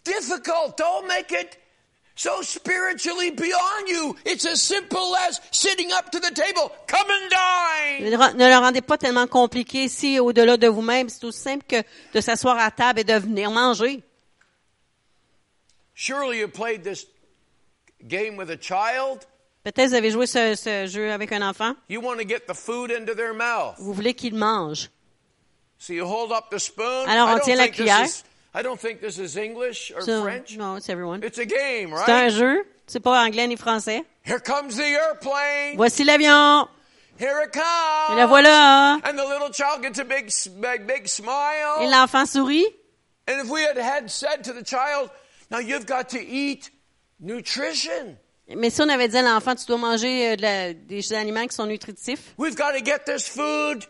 difficult. Don't make it so spiritually beyond you. It's as simple as sitting up to the table. Come and dine. Ne le- rendez pas tellement compliqué si au-delà de vous-même, c'est aussi simple que de s'asseoir à table et de venir manger. Surely you played this game with a child? Peut-être vous avez joué ce, ce jeu avec un enfant. You want to get the food into their mouth. Vous voulez qu'il mange. So you hold up the spoon. Alors, on tient la cuillère. is- I don't think this is English or So, French. no, it's everyone. It's a game, C'est un right? jeu. C'est pas anglais ni français. Here comes the airplane. Voici l'avion. Here it comes. Et la voilà. And the little child gets a big, big, big Et smile. l'enfant sourit. And if we had had said to the child, now you've got to eat nutrition. Mais si on avait dit à l'enfant, tu dois manger euh, de la- des aliments qui sont nutritifs, We've got to get this food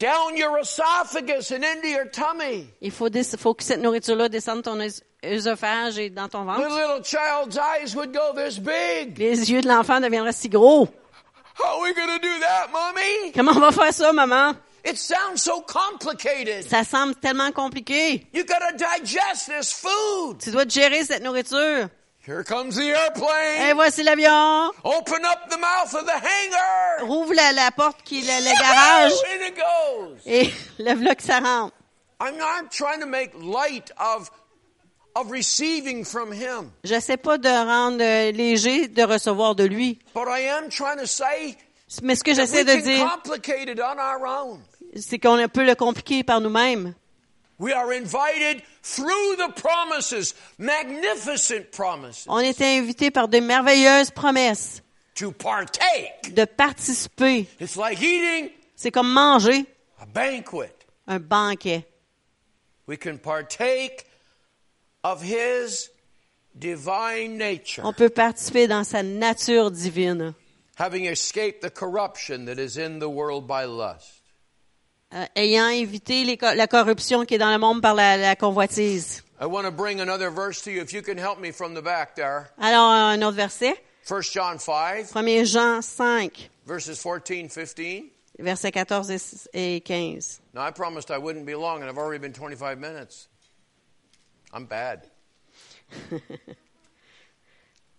down your esophagus and into your tummy. il faut, des- faut que cette nourriture-là descende ton œs- œsophage et dans ton The ventre. little child's eyes would go this big. Les yeux de l'enfant deviendraient si gros. How are we going to do that, mommy? Comment on va faire ça, maman? It sounds so complicated. Ça semble tellement compliqué. You got to digest this food. Tu dois gérer cette nourriture. Here comes the Et airplane. voici l'avion. Open up the mouth of the hangar. Rouvre la, la porte qui est le, le garage. It goes. Et (laughs) le vlog, ça rentre. I'm not trying to make light of of receiving from him, Je sais pas de rendre euh, léger de recevoir de lui. but I am trying to say Mais ce que j'essaie de dire, complicate it on our own. c'est qu'on peut le compliquer par nous-mêmes. We are invited through the promises, magnificent promises, On était invités par de merveilleuses promesses to partake. de participer. It's like eating C'est comme manger a banquet. un banquet. We can partake of his divine nature, On peut participer dans sa nature divine, having escaped the corruption that is in the world by lust. Euh, ayant évité les la corruption qui est dans le monde par la, la convoitise. I want to bring another verse to you. If you can help me from the back there. Alors, un autre verset, 1 John 5, 1 Jean 5, verses 14, 15. versets 14 et- et 15. Now, I promised I wouldn't be long, and I've already been 25 minutes. I'm bad. (laughs)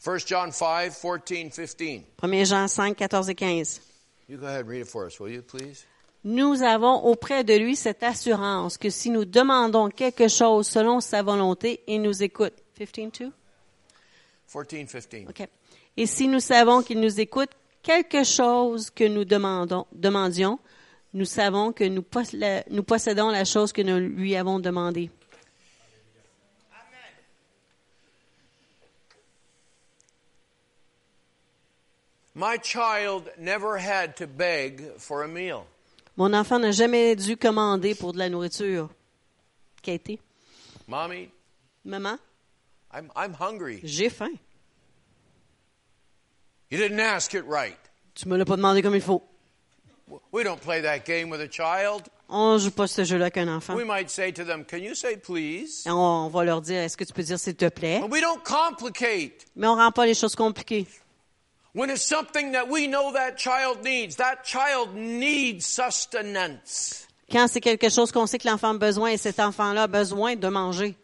1 John 5, 14, 15. 1 Jean 5, 14 et 15. You go ahead and read it for us, will you, please? Nous avons auprès de lui cette assurance que si nous demandons quelque chose selon sa volonté, il nous écoute. 15 too? 14, 15. OK. Et si nous savons qu'il nous écoute, quelque chose que nous demandons, demandions, nous savons que nous, possédons la chose que nous lui avons demandée. My child never had to beg for a meal. Mon enfant n'a jamais dû commander pour de la nourriture. Katie, Mommy, maman, I'm, I'm hungry. j'ai faim. You didn't ask it right. Tu me l'as pas demandé comme il faut. We don't play that game with a child. On joue pas ce jeu-là qu'un enfant. We might say to them, Can you say please? On va leur dire, est-ce que tu peux dire s'il te plaît? But we don't complicate. Mais on rend pas les choses compliquées. When it's something that we know that child needs, that child needs sustenance. Quand c'est quelque chose qu'on sait que l'enfant a besoin et cet enfant-là a besoin de manger.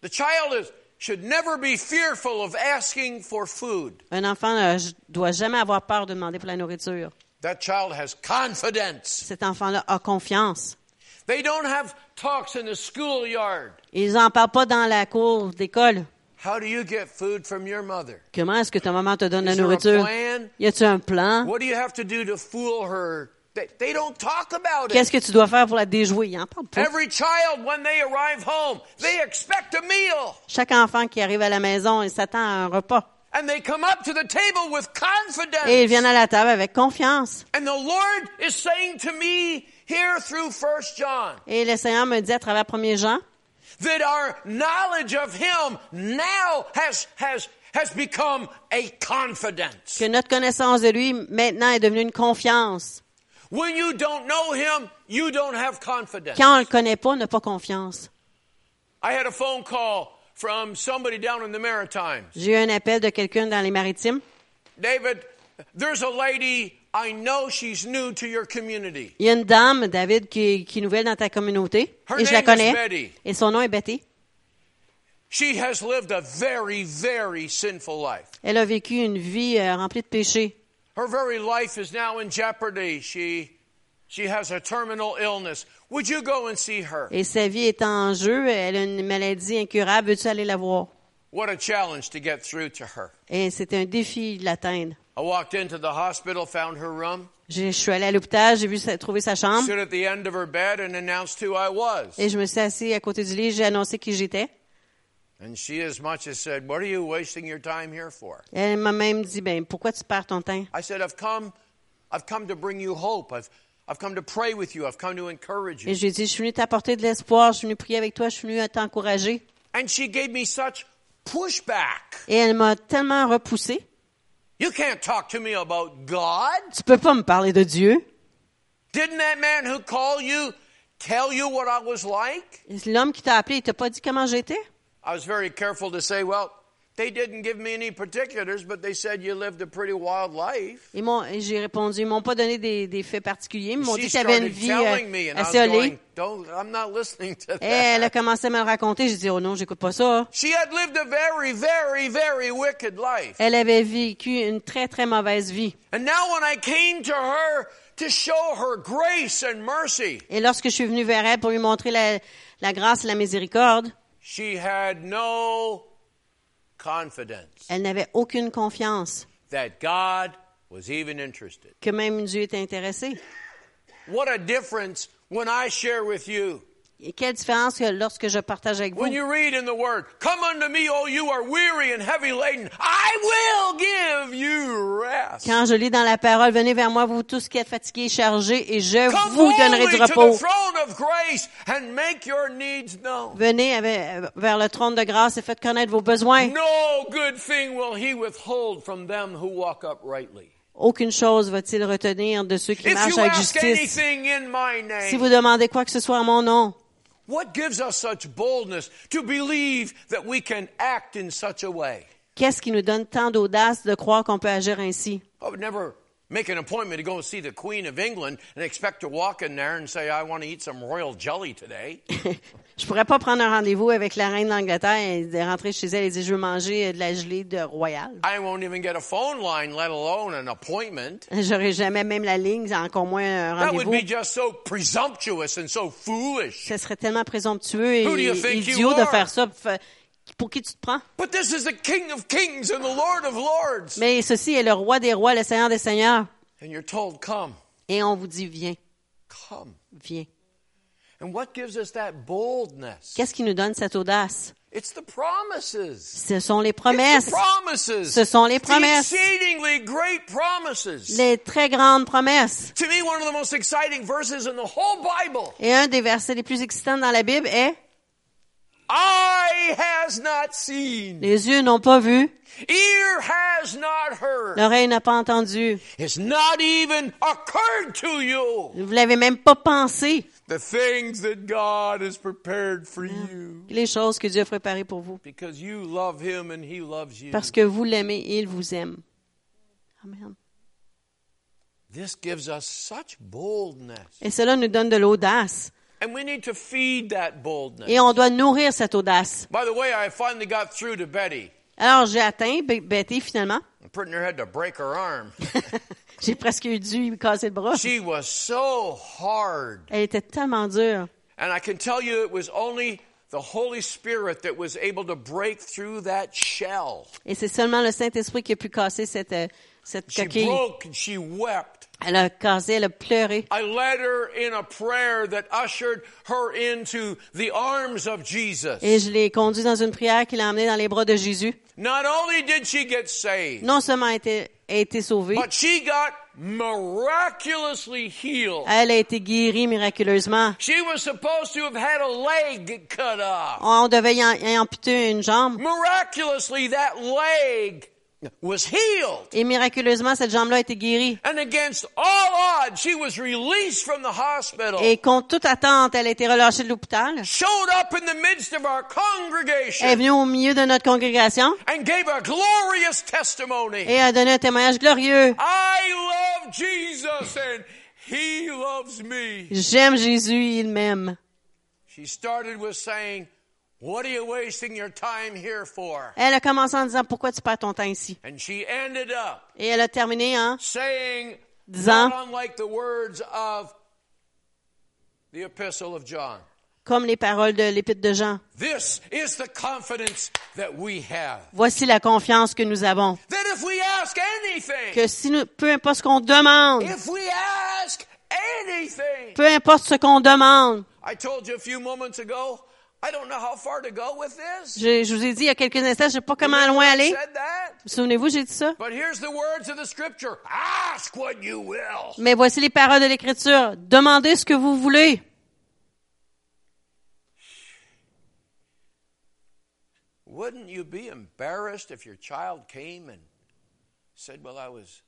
The child is, should never be fearful of asking for food. Un enfant ne doit jamais avoir peur de demander pour la nourriture. That child has confidence. Cet enfant-là a confiance. They don't have talks in the schoolyard. Ils n'en parlent pas dans la cour d'école. How do you get food from your mother? Comment est-ce que ta maman te donne la Is there a nourriture? Y a-tu un plan? What do you have to do to fool her? They, they don't talk about Qu'est-ce it. que tu dois faire pour la déjouer? Ils en parlent pas. Every child, when they arrive home, they expect a meal. Chaque enfant qui arrive à la maison, il s'attend à un repas. And they come up to the table with confidence. Et ils viennent à la table avec confiance. And the Lord is saying to me here through First John Et le Seigneur me dit à travers 1er Jean that our knowledge of Him now has, has, has become a confidence. que notre connaissance de lui maintenant est devenue une confiance. When you don't know Him, you don't have confidence. Quand on le connaît pas, on n'a pas confiance. I had a phone call from somebody down in the Maritimes. J'ai eu un appel de quelqu'un dans les maritimes. David, there's a lady, I know she's new to your community. Il y a une dame, David, qui, qui est nouvelle dans ta communauté. Her Et je la connais. Et son nom est Betty. She has lived a very, very sinful life. Elle a vécu une vie euh, remplie de péchés. Her very life is now in jeopardy. She, she has a terminal illness. Would you go and see her? Et sa vie est en jeu. Elle a une maladie incurable. Veux-tu aller la voir? What a challenge to get through to her. Et c'était un défi de l'atteindre. I walked into the hospital, found her room, Je, je suis allée à l'hôpital, j'ai vu trouver sa chambre. stood at the end of her bed, and announced who I was. Et je me suis assis à côté du lit, j'ai annoncé qui j'étais. And she as much as said, What are you wasting your time here for? Elle m'a même dit, ben, pourquoi tu perds ton temps? I said, I've come, I've come to bring you hope. I've, I've come to pray with you. I've come to encourage Et you. je lui ai dit, je suis venue t'apporter de l'espoir, je suis venue prier avec toi, je suis venue t'encourager. And she gave me such. Et elle m'a tellement repoussé. You can't talk to me about God. Tu peux pas me parler de Dieu. Didn't that man who called you tell you what I was like? L'homme qui t'a appelé, il t'a pas dit comment j'étais? I was very careful to say, well, they didn't give me any particulars, but they said you lived a pretty wild life. Ils m'ont, et j'ai répondu, ils m'ont pas donné des, des faits particuliers, ils m'ont She dit que avais une vie euh, assez olée. Et elle a commencé à me le raconter. J'ai dit, oh non, j'écoute pas ça. She had lived a very, very, very wicked life. Elle avait vécu une très, très mauvaise vie. And now when I came to her to show her grace and mercy, Et lorsque je suis venue vers elle pour lui montrer la, la grâce et la miséricorde, she had no confidence elle n'avait aucune confiance that God was even interested. que même Dieu était intéressé. What a difference when I share with you. Et quelle différence que lorsque je partage avec vous? When you read in the Word, Come unto me, all you are weary and heavy laden, I will give you rest. Quand je lis dans la parole, venez vers moi, vous tous qui êtes fatigués et chargés, et je Come vous donnerai du to the repos. throne of grace and make your needs known. Venez avec- vers le trône de grâce et faites connaître vos besoins. No good thing will he withhold from them who walk uprightly. Aucune chose va-t-il retenir de ceux qui marchent avec justice? Si vous demandez quoi que ce soit en mon nom, what gives us such boldness to believe that we can act in such a way? qu'est-ce qui nous donne tant d'audace de croire qu'on peut agir ainsi? I would never make an appointment to go and see the Queen of England and expect to walk in there and say, I want to eat some royal jelly today. (laughs) Je pourrais pas prendre un rendez-vous avec la reine d'Angleterre et rentrer chez elle et dire je veux manger de la gelée de royal. I won't even get a phone line, let alone an appointment. J'aurais jamais même la ligne, encore moins un That would rendez-vous. be just so presumptuous and so foolish. Ce serait tellement présomptueux et Who do you think you idiot de faire ça. Pour qui tu te prends? But this is the King of Kings and the Lord of Lords. Mais ceci est le roi des rois, le seigneur des seigneurs. And you're told, come, Et on vous dit, viens, come. viens. Qu'est-ce qui nous donne cette audace? It's the promises. Ce sont les promesses. Ce sont les promesses. exceedingly great promises. Les très grandes promesses. To me, one of the most exciting verses in the whole Bible. Et un des versets les plus excitants dans la Bible est eye has not seen, Les yeux n'ont pas vu, ear has not heard, l'oreille n'a pas entendu, it's not even occurred to you vous l'avez même pas pensé, the things that God has prepared for you les choses que Dieu a préparées pour vous. because you love Him and He loves you. Parce que vous l'aimez et il vous aime. Amen. This gives us such boldness. Et cela nous donne de l'audace. And we need to feed that boldness. Et on doit nourrir cette audace. By the way, I finally got through to Betty. Alors, j'ai atteint Be- Betty finalement. I'm pretty near had to break her arm. (laughs) j'ai presque dû lui casser le bras. She was so hard. Elle était tellement dure. And I can tell you it was only the Holy Spirit that was able to break through that shell. Et c'est seulement le Saint-Esprit qui a pu casser cette, euh, cette She coquille. broke and she wept. Elle a cassé, elle a pleuré. I led her in a prayer that ushered her into the arms of Jesus. Et je l'ai conduit dans une prière qui l'a emmené dans les bras de Jésus. Not only did she get saved, Non seulement a été, a été sauvée, but she got miraculously healed. elle a été guérie miraculeusement. She was supposed to have had a leg cut off. On devait y, amputer une jambe. Miraculously, that leg was healed. Et miraculeusement, cette jambe-là a été guérie. And against all odds, she was released from the hospital. Et contre toute attente, elle a été relâchée de l'hôpital. Showed up in the midst of our est congregation venue au milieu de notre congrégation and gave a glorious testimony. et a donné un témoignage glorieux. I love Jesus and he loves me. J'aime Jésus, il m'aime. She started with saying, What are you wasting your time here for? Elle a commencé en disant, pourquoi tu perds ton temps ici? And she ended up Et elle a terminé en saying, disant, not unlike the words of the epistle of John. comme les paroles de l'épître de Jean, This is the confidence that we have. voici la confiance que nous avons. That if we ask anything, Que si nous, peu importe ce qu'on demande, if we ask anything, peu importe ce qu'on demande, I told you a few moments ago, I don't know how far to go with this. je, je vous ai dit il y a quelques instants, je sais pas comment loin aller. Souvenez-vous, j'ai dit ça. But here's the words of the scripture. Ask what you will. Mais voici les paroles de l'Écriture. Demandez ce que vous voulez. Wouldn't you be embarrassed if your child came and said, "Well, I was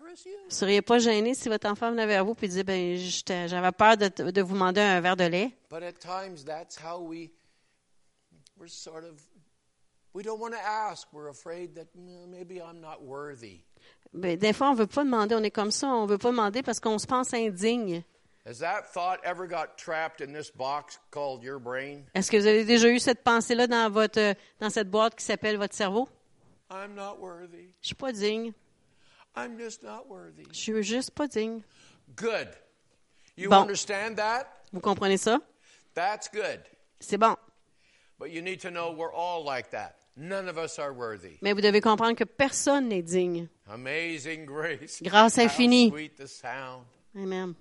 Vous ne seriez pas gêné si votre enfant venait vers vous et disait, ben, j'avais peur de, de vous demander un verre de lait. But at times that's how we we're sort of we don't want to ask. We're afraid that "Mm, maybe I'm not worthy. Ben, des fois, on veut pas demander. On est comme ça. On veut pas demander parce qu'on se pense indigne. Has that thought ever got trapped in this box called your brain? Est-ce que vous avez déjà eu cette pensée-là dans votre, euh, dans cette boîte qui s'appelle votre cerveau? I'm not worthy. Je suis pas digne. I'm just not worthy. Je suis juste pas digne. Good. You Bon. understand that? Vous comprenez ça? That's good. C'est bon. But you need to know we're all like that. None of us are worthy. Mais vous devez comprendre que personne n'est digne. Amazing grace. Grâce How infinie. sweet the sound. Amen.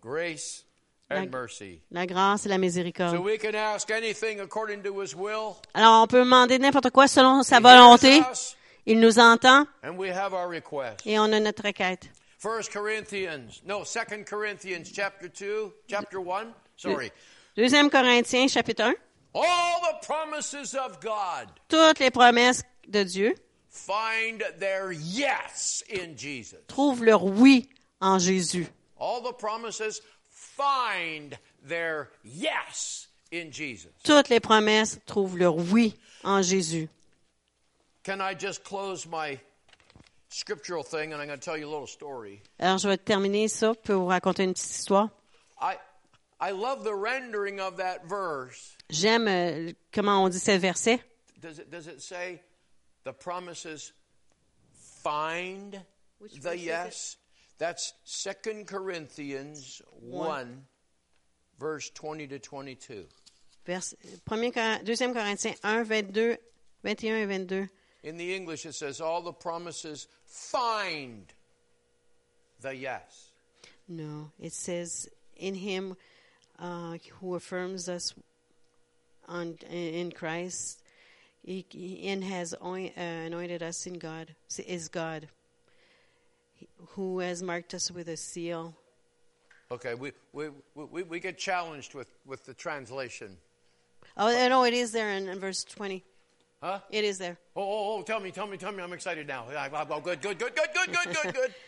Grace and mercy. La grâce et la So miséricorde. we can ask anything according to his will. Alors, on peut demander n'importe quoi selon sa volonté. Il nous entend and we have our request. et on a notre requête. First Corinthians, no, Second Corinthians chapter 2, chapter 1, sorry. Deuxième Corinthiens, chapitre 1. All the promises of God Toutes les promesses de Dieu find their yes in Jesus. trouvent leur oui en Jésus. All the promises find their yes in Jesus. Toutes les promesses trouvent leur oui en Jésus. Can I just close my scriptural thing and I'm going to tell you a little story? Alors, je vais terminer ça pour vous raconter une petite histoire. I I love the rendering of that verse. J'aime euh, comment on dit ce verset? Does it does it say the promises find Which the yes? That's 2 Corinthians 1 verse 20 to 22. Vers, 1 Cor- 2 Corinthiens 1, 22, 21 et 22. In the English it says all the promises find the yes. No, it says, in him uh, who affirms us on, in Christ, he, he- and has uh, anointed us in God, is God, who has marked us with a seal Okay, we, we, we, we get challenged with, with the translation. Oh, no, it is there in, in verse 20. Huh? It is there. Oh, oh, oh, tell me, tell me, tell me. I'm excited now. Oh, good, good, good, good, good, good, good, good. (laughs) (laughs)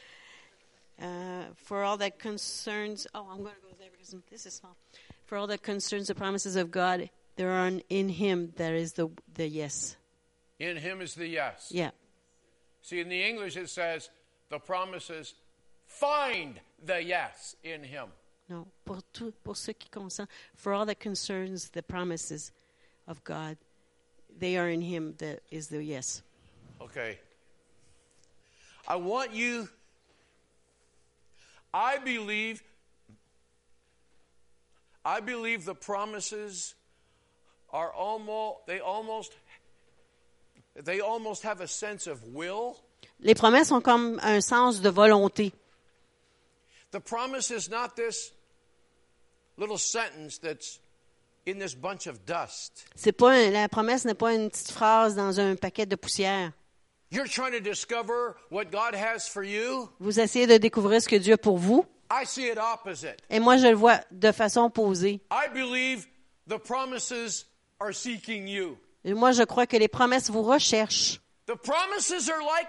Uh, for all that concerns, oh, I'm going to go there because this is small. For all that concerns the promises of God, there are in Him there is the the yes. In him is the yes. Yeah. See, in the English it says the promises find the yes in him. No, pour tout, pour qui for all that concerns the promises of God, they are in Him that is the yes. Okay. I want you, I believe, I believe the promises are almost, they almost, they almost have a sense of will. Les promesses ont comme un sens de volonté. The promise is not this little sentence that's in this bunch of dust. C'est pas un- la promesse n'est pas une petite phrase dans un paquet de poussière. You're trying to discover what God has for you? Vous essayez de découvrir ce que Dieu a pour vous, I see it opposite. et moi je le vois de façon opposée. I believe the promises are seeking you. Et moi je crois que les promesses vous recherchent. The promises are like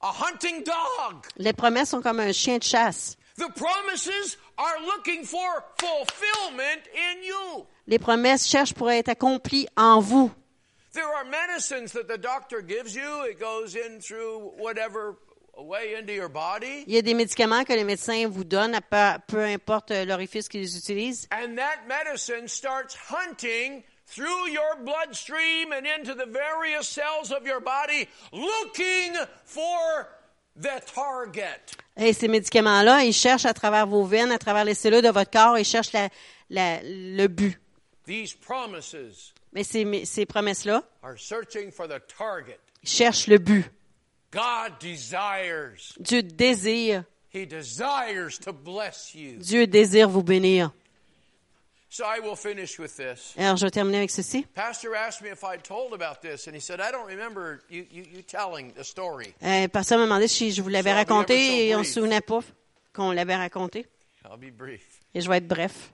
a hunting dog. Les promesses sont comme un chien de chasse. The promises are looking for fulfillment in you. Les promesses cherchent pour être accomplies en vous. There are medicines that the doctor gives you. It goes in through whatever way into your body. Il y a des médicaments que les médecins vous donnent, peu importe l'orifice qu'ils utilisent. And that medicine starts hunting through your bloodstream and into the various cells of your body, looking for the target. Et ces médicaments-là, ils cherchent à travers vos veines, à travers les cellules de votre corps, ils cherchent la- la- le but. These promises Mais ces, ces promesses-là, are searching for the target. ils cherchent le but. God desires. Dieu désire, He desires to bless you. Dieu désire vous bénir. So I will finish with this. Alors, je vais terminer avec ceci. Pastor asked me if I'd told about this, and he said, I don't remember you, you, you telling the story. Euh, pasteur m'a demandé si je vous l'avais So I'll be so raconté et on brief. se souvenait pas qu'on l'avait raconté. I'll be brief. Et je vais être bref.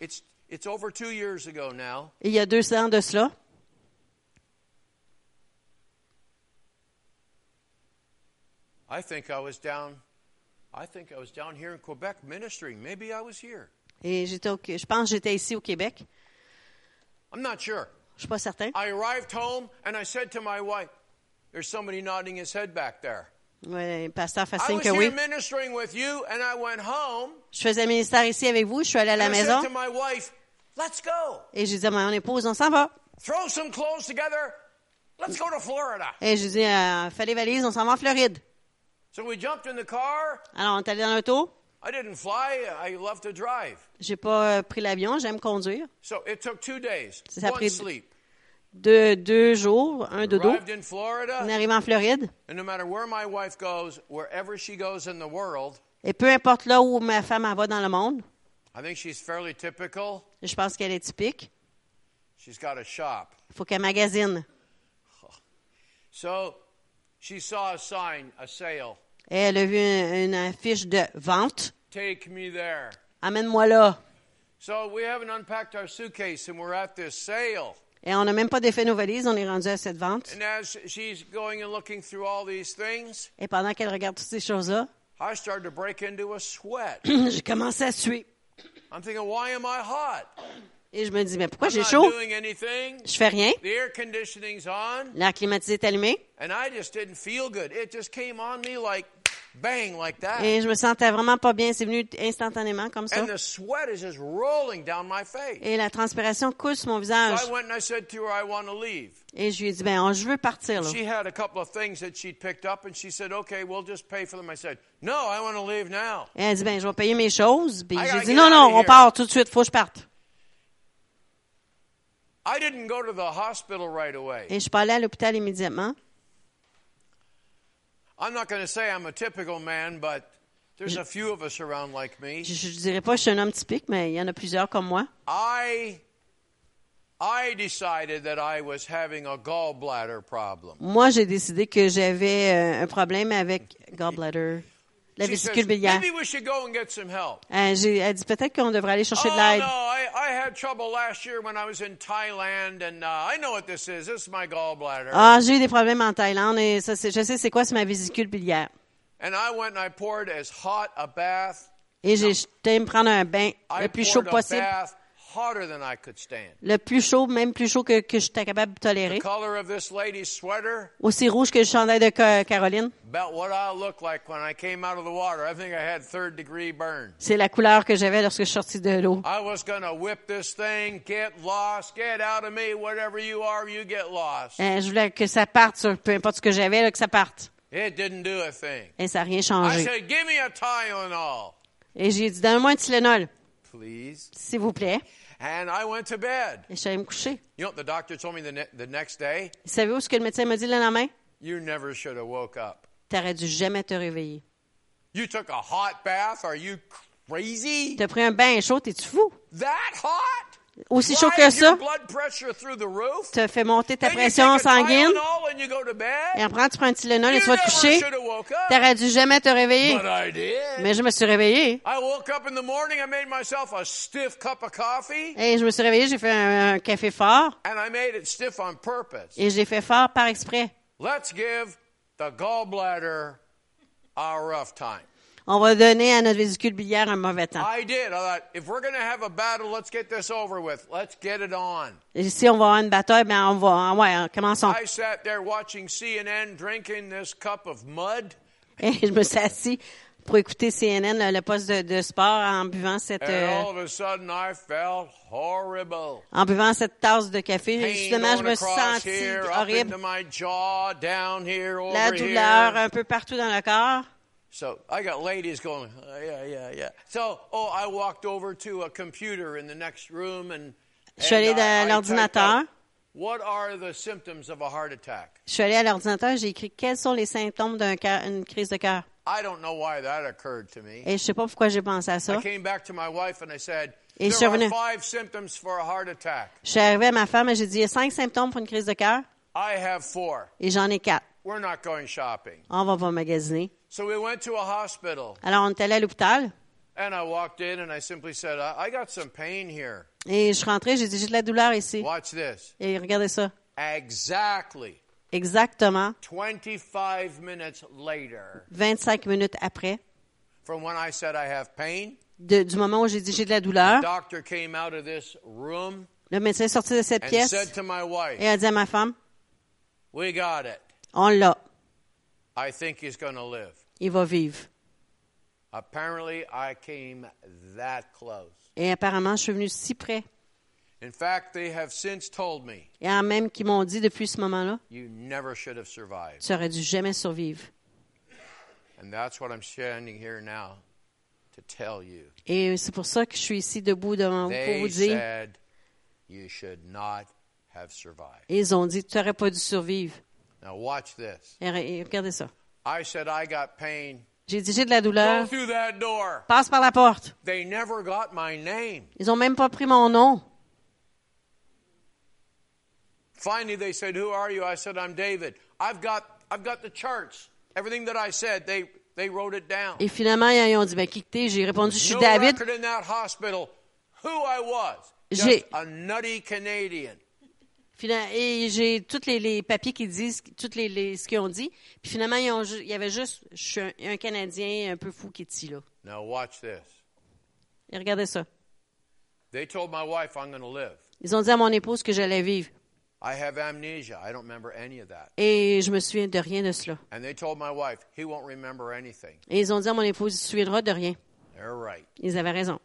It's, it's over two years ago now. Il y a deux ans de cela, I think I was down. I think I was down here in Quebec ministering. Maybe I was here. Et j'étais au- je pense que j'étais ici au Québec. I'm not sure. Je suis pas certain. I arrived home and I said to my wife, "There's somebody nodding his head back there." Ouais, pasteur was que oui. Je faisais ministère ici avec vous, je suis allée à la maison said to my wife, "Let's go. et j'ai dit à mon épouse, on s'en va. Throw some clothes together. Let's go to Florida." Et j'ai dit, euh, fais les valises, on s'en va en Floride. So we jumped in the car. Alors, on est allé dans l'auto. I didn't fly. I love to drive. J'ai pas euh, pris l'avion, j'aime conduire. So it took two days. Ça a pris- sleep. Deux, deux jours, un dodo. Arrived in Florida. On arrive en Floride. And no matter where my wife goes, wherever she goes in the world, Et peu importe là où ma femme en va dans le monde, I think she's fairly typical. je pense qu'elle est typique. She's got a shop. Il faut qu'elle magasine. So she saw a sign, a sale. Et elle a vu une, affiche de vente. Amène-moi là. Et on n'a même pas défait nos valises, on est rendu à cette vente. Et pendant qu'elle regarde toutes ces choses-là, (clears throat) j'ai commencé à suer. Et je me dis, mais pourquoi j'ai chaud? Je fais rien. L'air climatisé est allumé. Like bang, like that. Et je me sentais vraiment pas bien. C'est venu instantanément comme ça. And the sweat is just rolling down my face. Et la transpiration coule sur mon So visage. I went and I said to her, I want to leave. Et je lui ai dit, ben, je veux partir, là. She had a couple of things that she'd picked up, and she said, okay, we'll just pay for them. I said, no, I want to leave now. Et elle dit, ben, je vais payer mes choses. Puis j'ai dit, non, non, on part tout de suite, faut que je parte. I didn't go to the hospital right away. Et je suis pas allée à l'hôpital immédiatement. I'm not going to say I'm a typical man, but there's a few of us around like me. Je, je dirais pas que je suis un homme typique, mais il y en a plusieurs comme moi. I I decided that I was having a gallbladder problem. Moi, j'ai décidé que j'avais euh, un problème avec gallbladder. La vésicule biliaire. maybe we should go and get some help. J'ai- elle dit peut-être qu'on devrait aller chercher Oh de no, l'aide. Ah, j'ai eu des problèmes en Thaïlande et ça, je sais c'est quoi, c'est ma vésicule biliaire. and I went and I poured as hot a bath. Et j'ai été me prendre un bain le plus chaud possible. bath hotter than I could stand. Le plus chaud, même plus chaud que, que j'étais capable de tolérer. The color of this lady's sweater, Aussi rouge que le chandail de Ca- Caroline. about what I looked like when I came out of the water. I think I had third degree burn. C'est la couleur que j'avais lorsque je suis sortie de l'eau. I was going to whip this thing, get lost, get out of me, whatever you are, you get lost. Je voulais que ça parte, sur peu importe ce que j'avais, que ça parte. It didn't do a thing. Et ça n'a rien I changé. said, give me a Tylenol, Et j'ai dit, donne-moi un Tylenol, please. s'il vous plaît. And I went to bed. Et je suis allée me coucher. You know what the doctor told me the, ne- the next day? Vous savez où ce que le médecin m'a dit le lendemain? You never should have woke up. T'aurais dû jamais te réveiller. You took a hot bath? Are you crazy? T'as pris un bain chaud, t'es-tu fou? That hot? Aussi chaud que ça, t'as fait monter ta pression sanguine. Et après, tu prends un Tylenol et tu vas te coucher. T'aurais dû jamais te réveiller. Mais je me suis réveillée. I woke up in the morning, I made myself a stiff cup of coffee, Et je me suis réveillée, j'ai fait un, un café fort. and I made it stiff on purpose. Et j'ai fait fort par exprès. Let's give the gallbladder a rough time. On va donner à notre vésicule biliaire un mauvais temps. I did. I thought, if we're going to have a battle, let's get this over with. Let's get it on. Et si on va avoir une bataille, ben on va, ouais, commençons. I sat there watching CNN, drinking this cup of mud, Et je me suis assis pour écouter CNN, le, poste de, de sport, en buvant cette, and euh, all of a sudden I felt horrible. en buvant cette tasse de café. Soudainement, je me suis sentie horrible. La douleur un peu partout dans le corps. So I got ladies going, "Oh, yeah, yeah, yeah. So, oh, I walked over to a computer in the next room and, Je suis I typed l'ordinateur. What are the symptoms of a heart attack? Je suis allée à l'ordinateur, j'ai écrit quels sont les symptômes d'une crise de cœur? I don't know why that occurred to me. Et je sais pas pourquoi j'ai pensé à ça. I came back to my wife and I said, Et je suis There are revenue. five symptoms for a heart attack. Je suis arrivée à ma femme et j'ai dit il y a cinq symptômes pour une crise de cœur? I have four. et j'en ai quatre. We're not going shopping. On va pas magasiner. So we went to a hospital Alors on est allé à l'hôpital and I walked in and I simply said, I, I got some pain here. et je suis rentrée, j'ai dit j'ai de la douleur ici. Watch this. Et regardez ça. Exactly Exactement 25 minutes later 25 minutes après, from when I said I have pain, de- du moment où j'ai dit j'ai de la douleur, doctor came out of this room le médecin est sorti de cette and pièce said to my wife, et a dit à ma femme, We got it. on l'a, Il va vivre. Apparently, I came that close. Et apparemment, je suis venue si près. In fact, they have since told me Et en même qu'ils m'ont dit depuis ce moment-là, you never should have survived. tu aurais dû jamais survivre. And that's what I'm standing here now to tell you. Et c'est pour ça que je suis ici debout devant vous pour vous dire, said you should not have survived. ils ont dit, tu n'aurais pas dû survivre. Now, watch this. Et re- et regardez ça. I said I got pain. J'ai dit, j'ai de la Go douleur. through that door. Passe par la porte. They never got my name. Ils ont même pas pris mon nom. Finally, they said, "Who are you?" I said, "I'm David. I've got, I've got the charts. Everything that I said, they, they wrote it down. Et finalement, ils ont dit, ben, qui t'es? J'ai répondu, je suis no David. record in that hospital who I was. Just a nutty Canadian. Et j'ai tous les, les papiers qui disent, les, les- ce qu'ils ont dit. Puis finalement, ils ont il y avait juste, je suis un, un Canadien un peu fou qui est ici, là. Now watch this. Et regardez ça. They told my wife I'm going to live. Ils ont dit à mon épouse que j'allais vivre. I have amnesia. I don't remember any of that. Et je me souviens de rien de cela. And they told my wife he won't remember anything. Et ils ont dit à mon épouse, il se souviendra de rien. They're right. Ils avaient raison.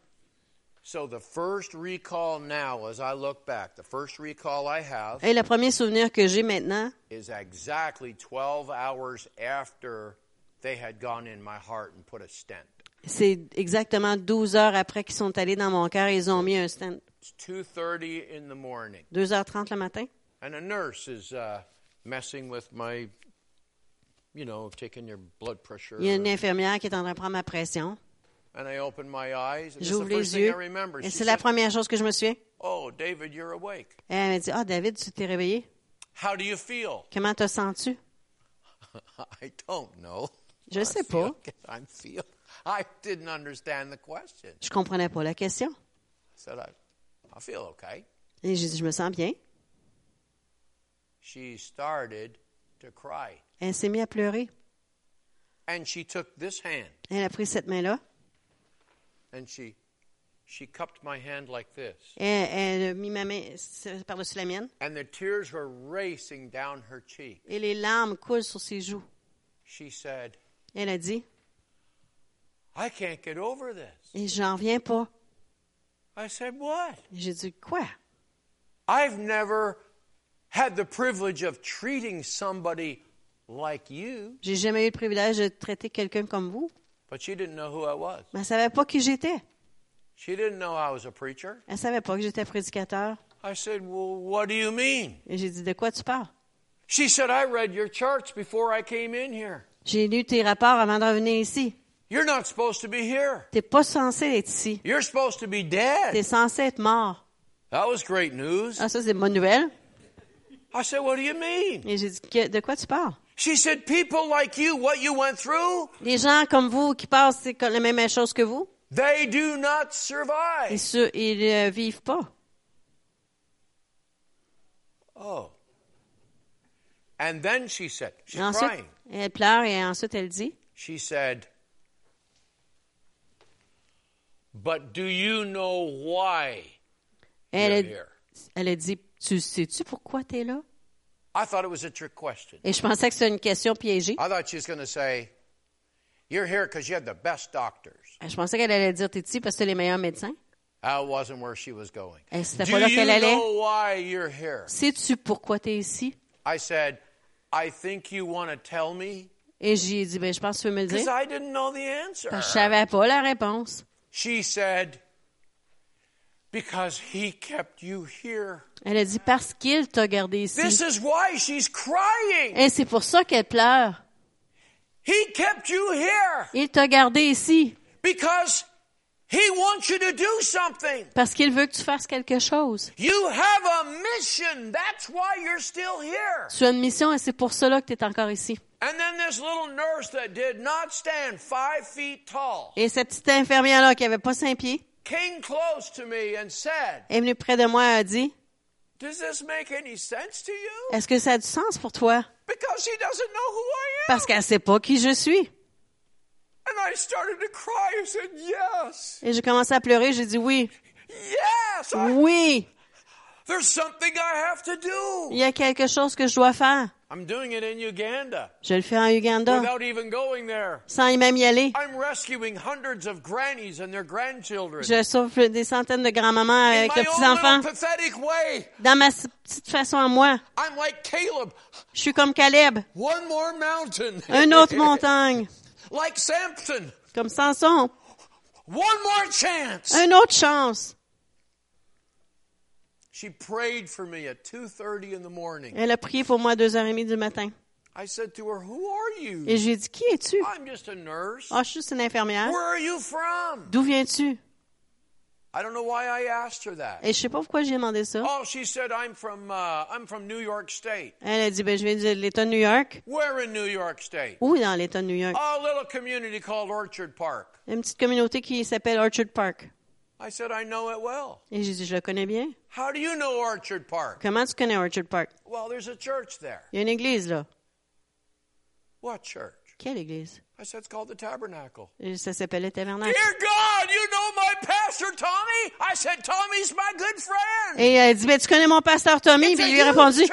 Et le premier souvenir que j'ai maintenant, is exactly 12 hours after they had gone in my heart and put a stent. c'est exactement 12 heures après qu'ils sont allés dans mon cœur et ils ont mis un stand. It's 2:30 in the morning, 2h30 le matin. and a nurse is uh, messing with my, you know, taking your blood pressure. Il y a une infirmière qui est en train de prendre ma pression. And I open my eyes, and it's the J'ouvre first les thing I yeux. remember. Et c'est la première chose que je me souviens. "Oh, David, you're awake. Et elle m'a dit, ah, David, tu t'es réveillé? How do you feel?" Comment te sens-tu? (laughs) I don't know. Je I sais feel- pas. I feel. I didn't understand the question. Je comprenais pas la question. I said, I, I feel okay. Et j'ai dit, je me sens bien. She started to cry. Elle s'est mise à pleurer. And she took this hand Elle a pris cette main-là. And she she cupped my hand like this. Elle, elle a mis ma main par-dessus la mienne. And the tears were racing down her cheek. Et les larmes coulent sur ses joues. She said, Elle a dit, I can't get over this. et j'en reviens pas. I said, What? J'ai dit, quoi? I've never had the privilege of treating somebody like you. J'ai jamais eu le privilège de traiter quelqu'un comme vous. But she didn't know who I was. Mais elle savait pas qui j'étais. She didn't know I was a preacher. Elle savait pas que j'étais prédicateur. I said, Well, what do you mean? Et j'ai dit, de quoi tu parles? She said, I read your charts before I came in here. J'ai lu tes rapports avant de revenir ici. You're not supposed to be here. T'es pas censé être ici. You're supposed to be dead. T'es censé être mort. That was great news. Ah, ça, c'est bonne nouvelle. I said, What do you mean? Et j'ai dit, de quoi tu parles? She said, People like you, what you went through, Les gens comme vous qui passent c'est la même chose que vous, they do not ils, survive. se- ils euh, vivent pas. Oh. And then she said, Et She's ensuite, crying. elle pleure et ensuite elle dit, She said, But do you know why elle you're a, here? elle a dit, tu sais-tu pourquoi tu es là? Et je pensais que c'était une question piégée. I thought she was going to say, You're here because you have the best doctors. Je pensais qu'elle allait dire, t'es ici parce que t'es les meilleurs médecins. That wasn't where she was going. Et c'était Do pas là you qu'elle allait. know why you're here? Sais-tu pourquoi tu es ici? I said, I think you want to tell me Et j'ai dit, ben, je pense que tu veux me le dire. Parce que je savais pas la réponse. She said, Because he kept you here. Elle a dit, parce qu'il t'a gardé This ici. is why she's crying. Et c'est pour ça qu'elle pleure. He kept you here Il t'a gardé ici. because he wants you to do something. Parce qu'il veut que tu fasses quelque chose. You have a mission. That's why you're still here. Tu as une mission et c'est pour cela que tu es encore ici. And then this little nurse that did not stand five feet tall Et cette petite infirmière-là qui avait pas cinq pieds came close to me and said, est venue près de moi et a dit, Does this make any sense to you? est-ce que ça a du sens pour toi? Because she doesn't know who I am. Parce qu'elle sait pas qui je suis. And I started to cry. I said, Yes, Et j'ai commencé à pleurer. J'ai dit oui. Oui. Il y a quelque chose que je dois faire. I'm doing it in Uganda Je le fais en Uganda. without even going there. Sans y même y aller. I'm rescuing hundreds of grannies and their grandchildren. Je sauve des centaines de grands-mamans avec leurs petits-enfants. little pathetic way. Dans ma petite façon à moi. I'm like Caleb. Je suis comme Caleb. One more mountain. Une autre (laughs) montagne. like Samson. Comme Samson. One more chance. Une autre chance. She prayed for me at 2:30 in the morning. Elle a prié pour moi à 2h30 du matin. I said to her, "Who are you?" Et je lui ai dit, qui es-tu? I'm just a nurse. Ah, je suis juste une infirmière. Where are you from? D'où viens-tu? I don't know why I asked her that. Et je sais pas pourquoi j'ai demandé ça. Oh, she said, "I'm from uh, I'm from New York State." Elle a dit, ben, je viens de l'État de New York. Where in New York State? Où dans l'État de New York? A little community called Orchard Park. Une petite communauté qui s'appelle Orchard Park. I said, "I know it well." Et j'ai dit, je le connais bien. How do you know Orchard Park? Comment tu connais Orchard Park? Well, there's a church there. Il y a une église là. What church? Quelle église? I said, it's called the Tabernacle. Et Ça s'appelle le tabernacle. Dear God, you know my pastor Tommy? I said, Tommy's my good friend. Et elle dit, ben, tu connais mon pasteur Tommy? It's Puis a il lui a répondu,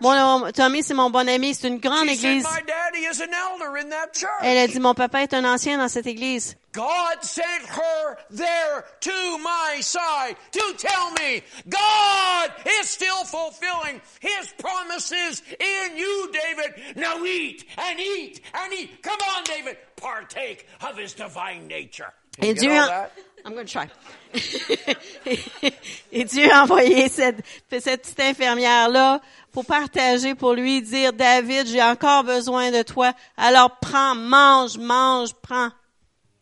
mon, Tommy, c'est mon bon ami, c'est une grande She said, église. my daddy is an elder in that church. Elle a dit, mon papa est un ancien dans cette église. God sent her there to my side to tell me God is still fulfilling His promises in you, David. Now eat and eat and eat. Come on, David. Partake of His divine nature. Et you Dieu, a-? I'm going to try. (laughs) Et Dieu a envoyé cette, cette petite infirmière-là pour partager, pour lui dire, David, j'ai encore besoin de toi. Alors prends, mange, mange, prends,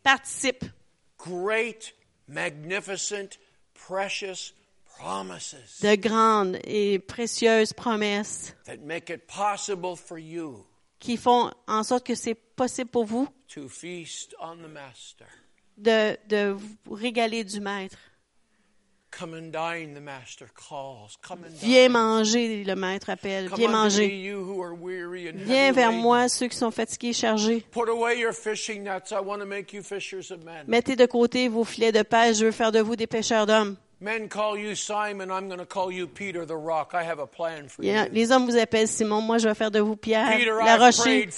participe. Great, magnificent, precious promises De grandes et précieuses promesses that make it possible for you qui font en sorte que c'est possible pour vous de, de vous régaler du Maître. Viens manger, le Maître appelle. Viens manger. Viens vers moi, ceux qui sont fatigués et chargés. Mettez de côté vos filets de pêche. Je veux faire de vous des pêcheurs d'hommes. Men call you Simon. I'm going to call you Peter the rock. I have a plan for Yeah, you. Les hommes vous appellent Simon. Moi, je vais faire de vous Pierre, Peter, la rocher.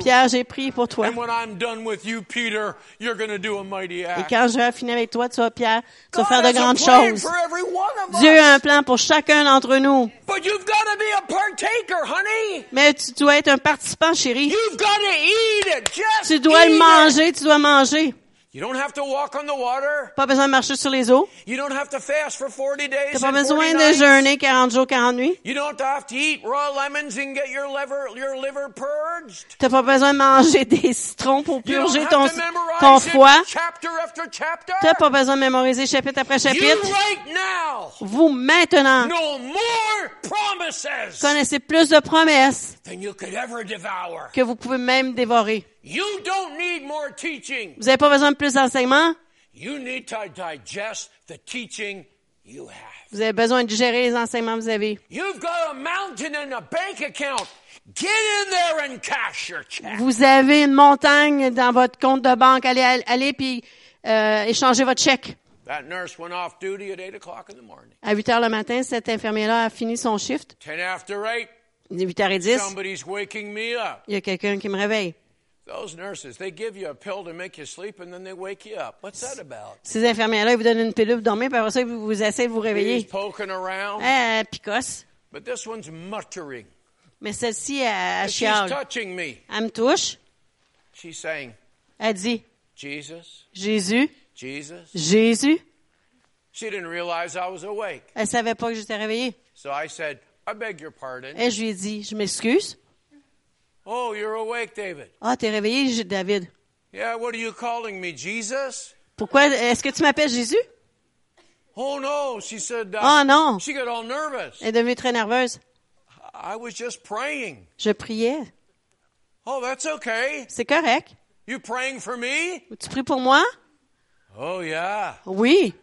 Pierre, j'ai prié pour toi. And when I'm done with you, Peter, you're going to do a mighty Et act. quand je vais finir avec toi, tu vas, Pierre, tu vas faire de grandes choses. Dieu a un plan pour chacun d'entre nous. But you've got to be a partaker, honey. Mais tu dois être un participant, chérie. You've got to eat it. Just Tu dois eat le it. manger, tu dois manger. You don't have to walk on the water. Pas besoin de marcher sur les eaux. You don't have to fast for 40 days T'as pas and 40 besoin de jeûner 40 jours, 40 nuits. You don't have to eat raw lemons and get your liver, your liver purged. T'as pas besoin de manger (laughs) des citrons pour purger ton, foie. chapter after chapter. T'as pas besoin de mémoriser chapitre après You chapitre. right now Vous, maintenant, know more promises connaissez plus de promesses than you could ever devour. que vous pouvez même dévorer. You don't need more teaching. Vous avez pas besoin de plus d'enseignements. You need to digest the teaching you have. Vous avez besoin de gérer les enseignements que vous avez. You've got a mountain and a bank account. Get in there and cash your check. Vous avez une montagne dans votre compte de banque. Allez, allez puis euh, échangez votre chèque. That nurse went off duty at 8 o'clock in the morning. À 8 heures le matin, cet infirmier-là a fini son shift. 10 after 8, Il est 8 h 10. somebody's waking me up. Il y a quelqu'un qui me réveille. Those nurses, they give you a pill to make you sleep and then they wake you up. What's that about? Ces infirmières-là, ils vous donnent une pilule pour dormir, puis après ça, ils vous, de vous He's réveiller. poking around. Euh, picosse. But this one's muttering. Mais celle-ci, elle, elle She's chiale. touching me. Elle me touche. She's saying, Elle dit, Jesus, Jésus, Jesus? Jésus? She didn't realize I was awake. Elle savait pas que j'étais réveillée. So I said, I beg your pardon. Et je lui ai dit, je m'excuse. Oh, you're awake, David. Ah, t'es réveillé, David. Yeah, what are you calling me, Jesus? Pourquoi, est-ce que tu m'appelles Jésus? Oh no, she said. uh, Oh non. She got all nervous. Elle est devenue très nerveuse. I was just praying. Je priais. Oh, that's okay. C'est correct. You praying for me? Tu pries pour moi? Oh yeah. Oui.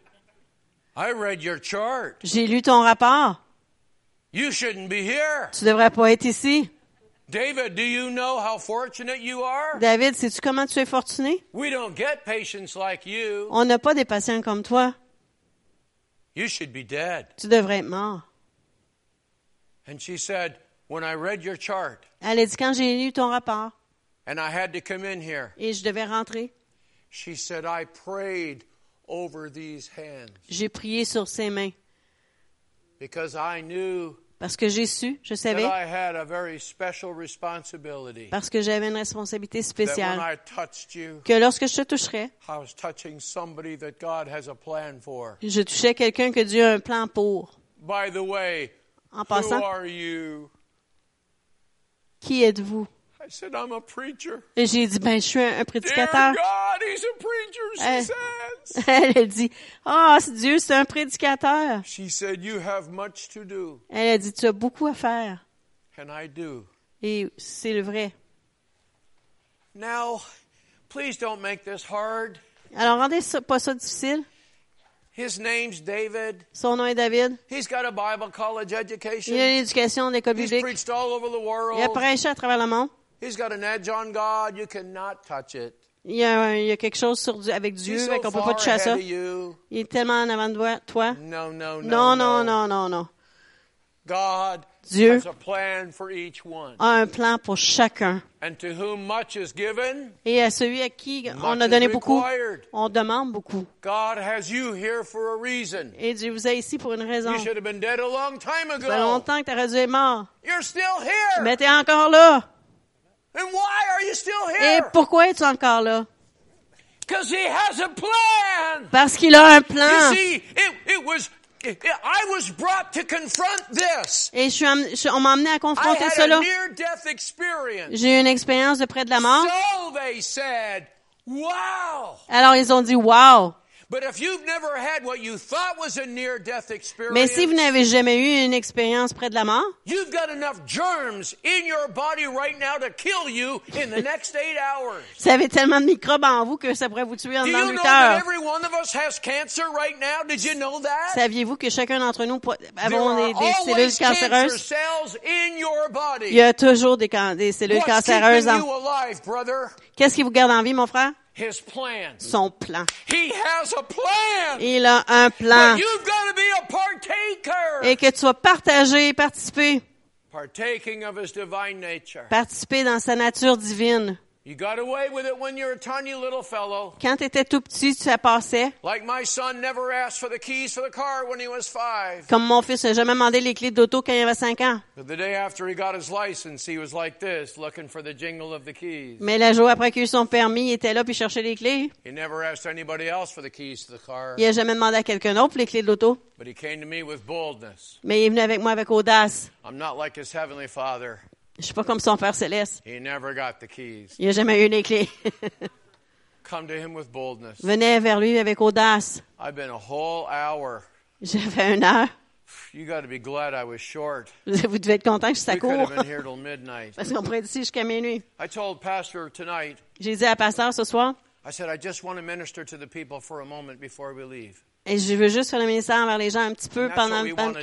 I read your chart. J'ai lu ton rapport. You shouldn't be here. Tu devrais pas être ici. David, do you know how fortunate you are? David, sais-tu comment tu es fortuné? We don't get patients like you. On n'a pas des patients comme toi. You should be dead. Tu devrais être mort. And she said, when I read your chart Elle a dit, quand j'ai lu ton rapport and I had to come in here, et je devais rentrer, she said, I prayed over these hands j'ai prié sur ses mains because I knew parce que j'ai su, je savais, parce que j'avais une responsabilité spéciale, que lorsque je te toucherais, je touchais quelqu'un que Dieu a un plan pour. By the way, En passant, are you? qui êtes-vous? I said, I'm a preacher. Et j'ai dit, ben, je suis un, prédicateur. Says. (laughs) Elle a dit, ah, c'est Dieu, c'est un prédicateur. She said, You have much to do. Elle a dit, tu as beaucoup à faire. And I do? Et c'est le vrai. Now, please don't make this hard. Alors, rendez pas ça difficile. His name's David. Son nom est David. He's got a Bible college Il a education. l'éducation de l'école He's biblique. preached all over the Il a prêché à travers le monde. He's got an edge on God. You cannot touch it. Il y a, un- il y a quelque chose sur, avec Dieu, so qu'on peut pas toucher à ça. Il est tellement en avant de toi- toi. No, no, no. Non, non, non, non, non. God Dieu has a plan for each one. a un plan pour chacun. And to whom much is given, Et à celui à qui on a donné beaucoup, required. on demande beaucoup. God has you here for a reason. Et Dieu vous a ici pour une raison. Ça should have been dead a long time fait ago. longtemps que tu aurais dû être mort. You're still here. Mais tu es encore là. And why are you still Et pourquoi es-tu encore là? Because he has a plan. Parce qu'il a un You plan. see, it, it was, it, I was brought to confront this. Et je suis je- on m'a amené à confronter cela. J'ai eu une expérience de près de la mort. So they said, wow. Alors ils ont dit, wow. But if you've never had what you thought was a near death Mais si vous experience, n'avez jamais eu une expérience près de la mort, you've got enough germs in your body right now to kill you in the next eight hours. (laughs) vous avez tellement de microbes en vous que ça pourrait vous tuer en Do dedans you de know huit that heures. every one of us has cancer right now? Did you know that? Saviez-vous que chacun d'entre nous avons des, des cellules cancéreuses? Il y a toujours des, cellules What's cancéreuses. en-? Qu'est-ce qui vous garde en vie, mon frère? His plan. Son plan. He has a plan. Il a un plan. But you've got to be a partaker. Et que tu sois partagé, participer, Partaking of his divine nature. participer dans sa nature divine. You got away with it when you're a tiny little fellow. Quand tu étais tout petit, ça passait. Like my son never asked for the keys for the car when he was five. Comme mon fils n'a jamais demandé les clés d'auto quand il avait 5 ans. But the day after he got his license, he was like this, looking for the jingle of the keys. Mais le jour après qu'il a eu son permis, il était là puis cherchait les clés. He never asked anybody else for the keys to the car. Il a jamais demandé à quelqu'un d'autre les clés de l'auto. But he came to me with boldness. Mais il est venu avec moi avec audace. I'm not like his heavenly father. Je suis pas comme son Père Céleste. He never got the keys. Il a jamais eu les clés. (laughs) Come to him with boldness. Venez vers lui avec audace. I've been a whole hour. J'ai fait une heure. You got to be glad I was short. Vous devez être content que je suis à court. Parce qu'on pourrait être ici jusqu'à minuit. I told Pastor tonight, J'ai dit à pasteur ce soir, I said, I just want to minister to the people for a moment before we leave. et je veux juste faire le ministère envers les gens un petit peu pendant le temps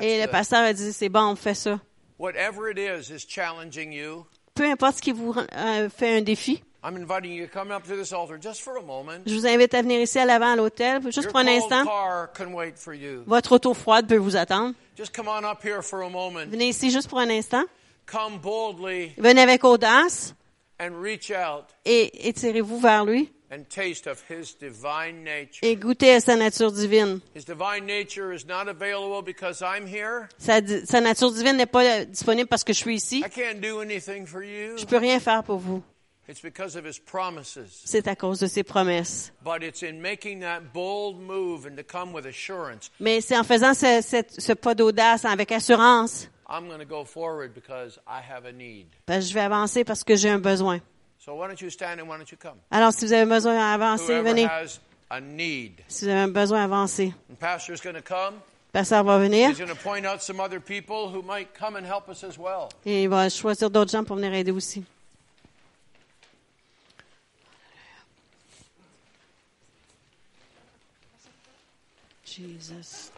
Et le pasteur a dit, c'est bon, on fait ça. Whatever it is is challenging you. Peu importe ce qui vous euh, fait un défi, I'm inviting you to come up to this altar just for a moment. je vous invite à venir ici à l'avant à l'hôtel, juste Your pour un instant. car can wait for you. Votre auto froide peut vous attendre. Just come on up here for a moment. Venez ici juste pour un instant. Come boldly Venez avec audace and reach out et étirez-vous vers lui and taste of His divine nature. et goûtez à sa nature divine. His divine nature is not available because I'm here. Sa, nature divine n'est pas euh, disponible parce que je suis ici. I can't do anything for you. Je peux rien faire pour vous. It's because of His promises. C'est à cause de ses promesses. But it's in making that bold move and to come with assurance. Mais c'est en faisant ce, ce- ce pas d'audace avec assurance, I'm going to go forward because I have a need. ben, je vais avancer parce que j'ai un besoin. So why don't you stand and why don't you come? Alors, si vous avez besoin d'avancer, venez. has a need. Si vous avez un besoin d'avancer, le pasteur va venir He's going to point out some other people who might come and help us as well. et il va choisir d'autres gens pour venir aider aussi. Jesus.